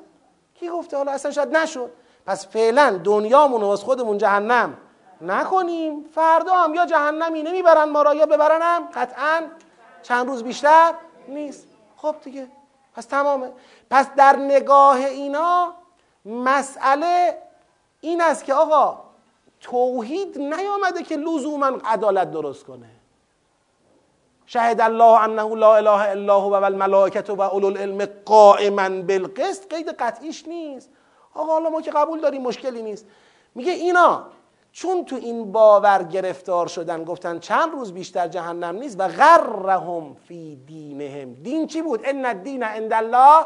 کی گفته؟ حالا اصلا شاید نشد. پس فعلا دنیامون از خودمون جهنم نکنیم. فردا هم یا جهنمی نمی‌برن ما را یا ببرنم قطعا چند روز بیشتر نیست. خب دیگه. پس تمامه. پس در نگاه اینا مسئله این است که آقا توحید نیامده که لزوما عدالت درست کنه. شهد الله انه لا اله الا هو و الملائکه و اولو العلم قائما بالقسط. قید قطعیش نیست. آقا حالا ما که قبول داریم مشکلی نیست. میگه اینا چون تو این باور گرفتار شدن گفتن چند روز بیشتر جهنم نیست و غرهم فی دینهم. دین چی بود؟ ان الدین عند الله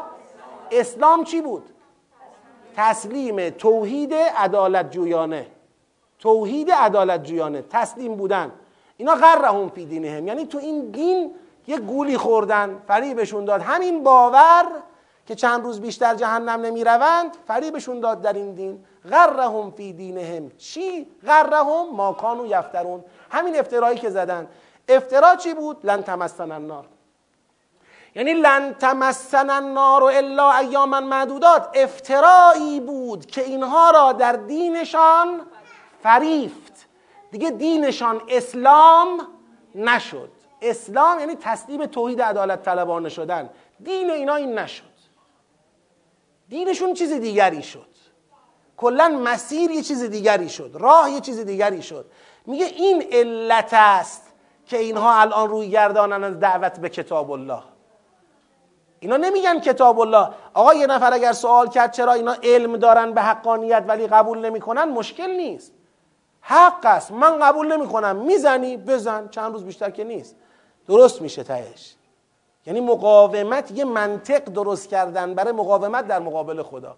اسلام چی بود؟ تسلیم توحید عدالت جویانه. توحید عدالت جویانه. تسلیم بودن. اینا غرهم فی دینهم. یعنی تو این دین یه گولی خوردن فریبشون داد. همین باور که چند روز بیشتر جهنم نمی‌روند فریبشون داد در این دین. غرهم فی دینهم. چی؟ غرهم ما کانوا یفترون. همین افترایی که زدن. افترا چی بود؟ لن تمسن النار. یعنی لن تمسن النار الا ایاما معدودات. افترایی بود که اینها را در دینشان فریفت دیگه دینشان اسلام نشد. اسلام یعنی تسلیم توحید عدالت طلبانه شدن. دین اینا این نشد. دینشون چیز دیگری شد. کلا مسیر یه چیز دیگری شد. راه یه چیز دیگری شد. میگه این علت است که اینها الان روی گردانن از دعوت به کتاب الله. اینا نمیگن کتاب الله. آقا یه نفر اگر سوال کرد چرا اینا علم دارن به حقانیت ولی قبول نمی‌کنن مشکل نیست. حق است. من قبول نمی‌کنم. می‌زنی بزن. چند روز بیشتر که نیست. درست میشه تهش. یعنی مقاومت یه منطق درست کردن برای مقاومت در مقابل خدا.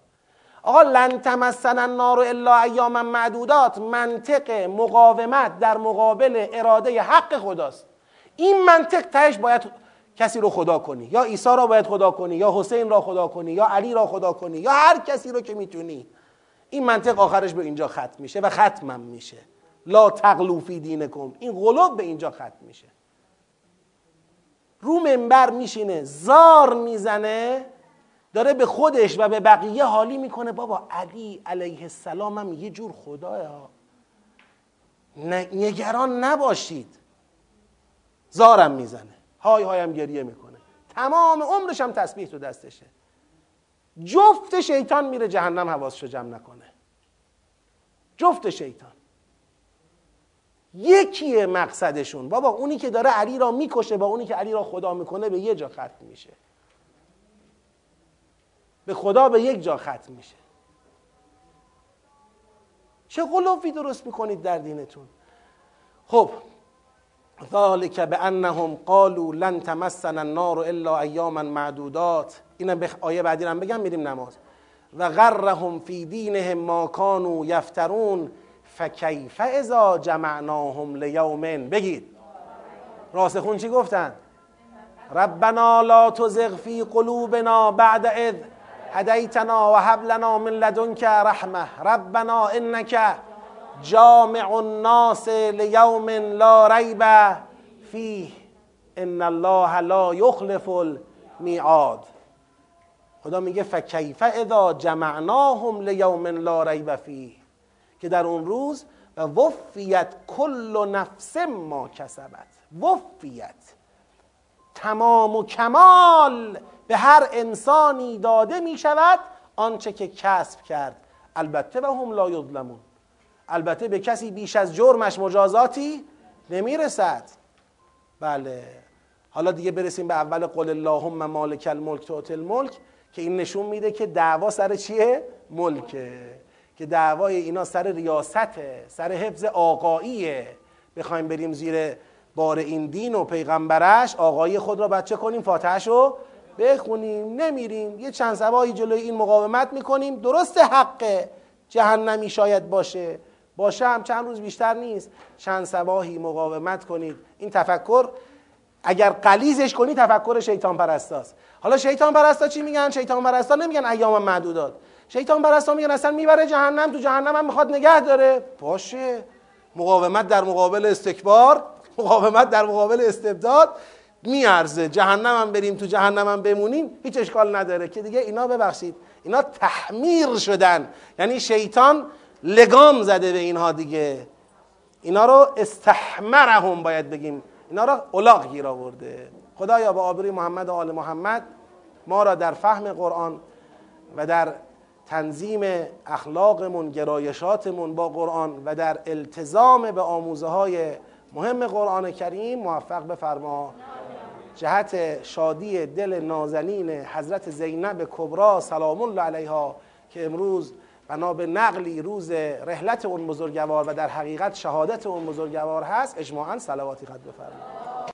آقا لن تمسن النار الا ایاما معدودات. منطق مقاومت در مقابل اراده حق خداست. این منطق تهش باید کسی رو خدا کنی. یا عیسی را باید خدا کنی یا حسین را خدا کنی یا علی را خدا کنی یا هر کسی رو که می‌تونی. این منطق آخرش به اینجا ختم میشه و ختمم میشه. لا تغلوفی دینکم. این غلوب به اینجا ختم میشه. رو منبر میشینه زار می‌زنه داره به خودش و به بقیه حالی می‌کنه. بابا علی علیه السلام هم یه جور خداه نگران نباشید. زارم می‌زنه. های هایم گریه می‌کنه. تمام عمرش هم تسبیح تو دستشه. جفت شیطان میره جهنم حواسشو جمع نکنه. جفت شیطان. یکیه مقصدشون. بابا اونی که داره علی را می‌کشه با اونی که علی را خدا می‌کنه به یه جا ختم میشه. به خدا به یک جا ختم میشه. چه قلوبی درست می‌کنید در دینتون؟ خب ذالک به انهم قالوا لن تمسنا النار الا ایاما معدودات. اینم به آیه بعدی هم بگم میریم نماز. و غرهم فی دینهم ما کانوا یفترون فکیف اذا جمعناهم لیوم بگید. راسخون چی گفتن؟ ربنا لا تزغ فی قلوبنا بعد اذ هدیتنا و هب لنا من لدنک رحمه. ربنا انک جامع الناس لیوم لا ریب فیه. ان الله لا یخلف المیعاد. خدا میگه فکیف اذا جمعناهم لیوم لا ریب فیه. که در اون روز و وفیت کل نفس ما کسبت. وفیت. تمام و کمال به هر انسانی داده می شود آنچه که کسب کرد. البته و هم لا یظلمون. البته به کسی بیش از جرمش مجازاتی نمی‌رسد. بله. حالا دیگه برسیم به اول قول اللهم مالک الملک توت الملک. که این نشون میده که دعوا سر چیه؟ ملکه. که دعوای اینا سر ریاسته سر حفظ آقاییه. بخوایم بریم زیر بار این دین و پیغمبرش آقایی خود را بچه کنیم فاتحش رو بخونیم. نمیریم. یه چند سباهی جلوی این مقاومت می‌کنیم. درست حق جهنمی شاید باشه. باشه هم چند روز بیشتر نیست. چند سباهی مقاومت کنید. این تفکر اگر قلیزش کنی تفکر شیطان پرستاست حالا شیطان پرستا چی میگن؟ شیطان پرستا نمیگن ایام معدودات. شیطان پرستا میگن اصلا می‌بره جهنم تو جهنم هم می‌خواد نگه داره. باشه. مقاومت در مقابل استکبار مقاومت در مقابل استبداد میارزه. جهنم هم بریم تو جهنم هم بمونیم هیچ اشکال نداره. که دیگه اینا ببخشید اینا تحمیر شدن. یعنی شیطان لگام زده به اینها دیگه. اینا رو استحمرهم باید بگیم. اینا رو الاغ گیر آورده. خدایا با آبری محمد و آل محمد ما را در فهم قرآن و در تنظیم اخلاقمون گرایشاتمون با قرآن و در التزام به آموزه های مهم قرآن کریم موفق بفرما. جهت شادی دل نازنین حضرت زینب کبرا سلام الله علیها که امروز بنا به نقلی روز رحلت اون بزرگوار و در حقیقت شهادت اون بزرگوار هست اجماعا صلواتی قد بفرمایید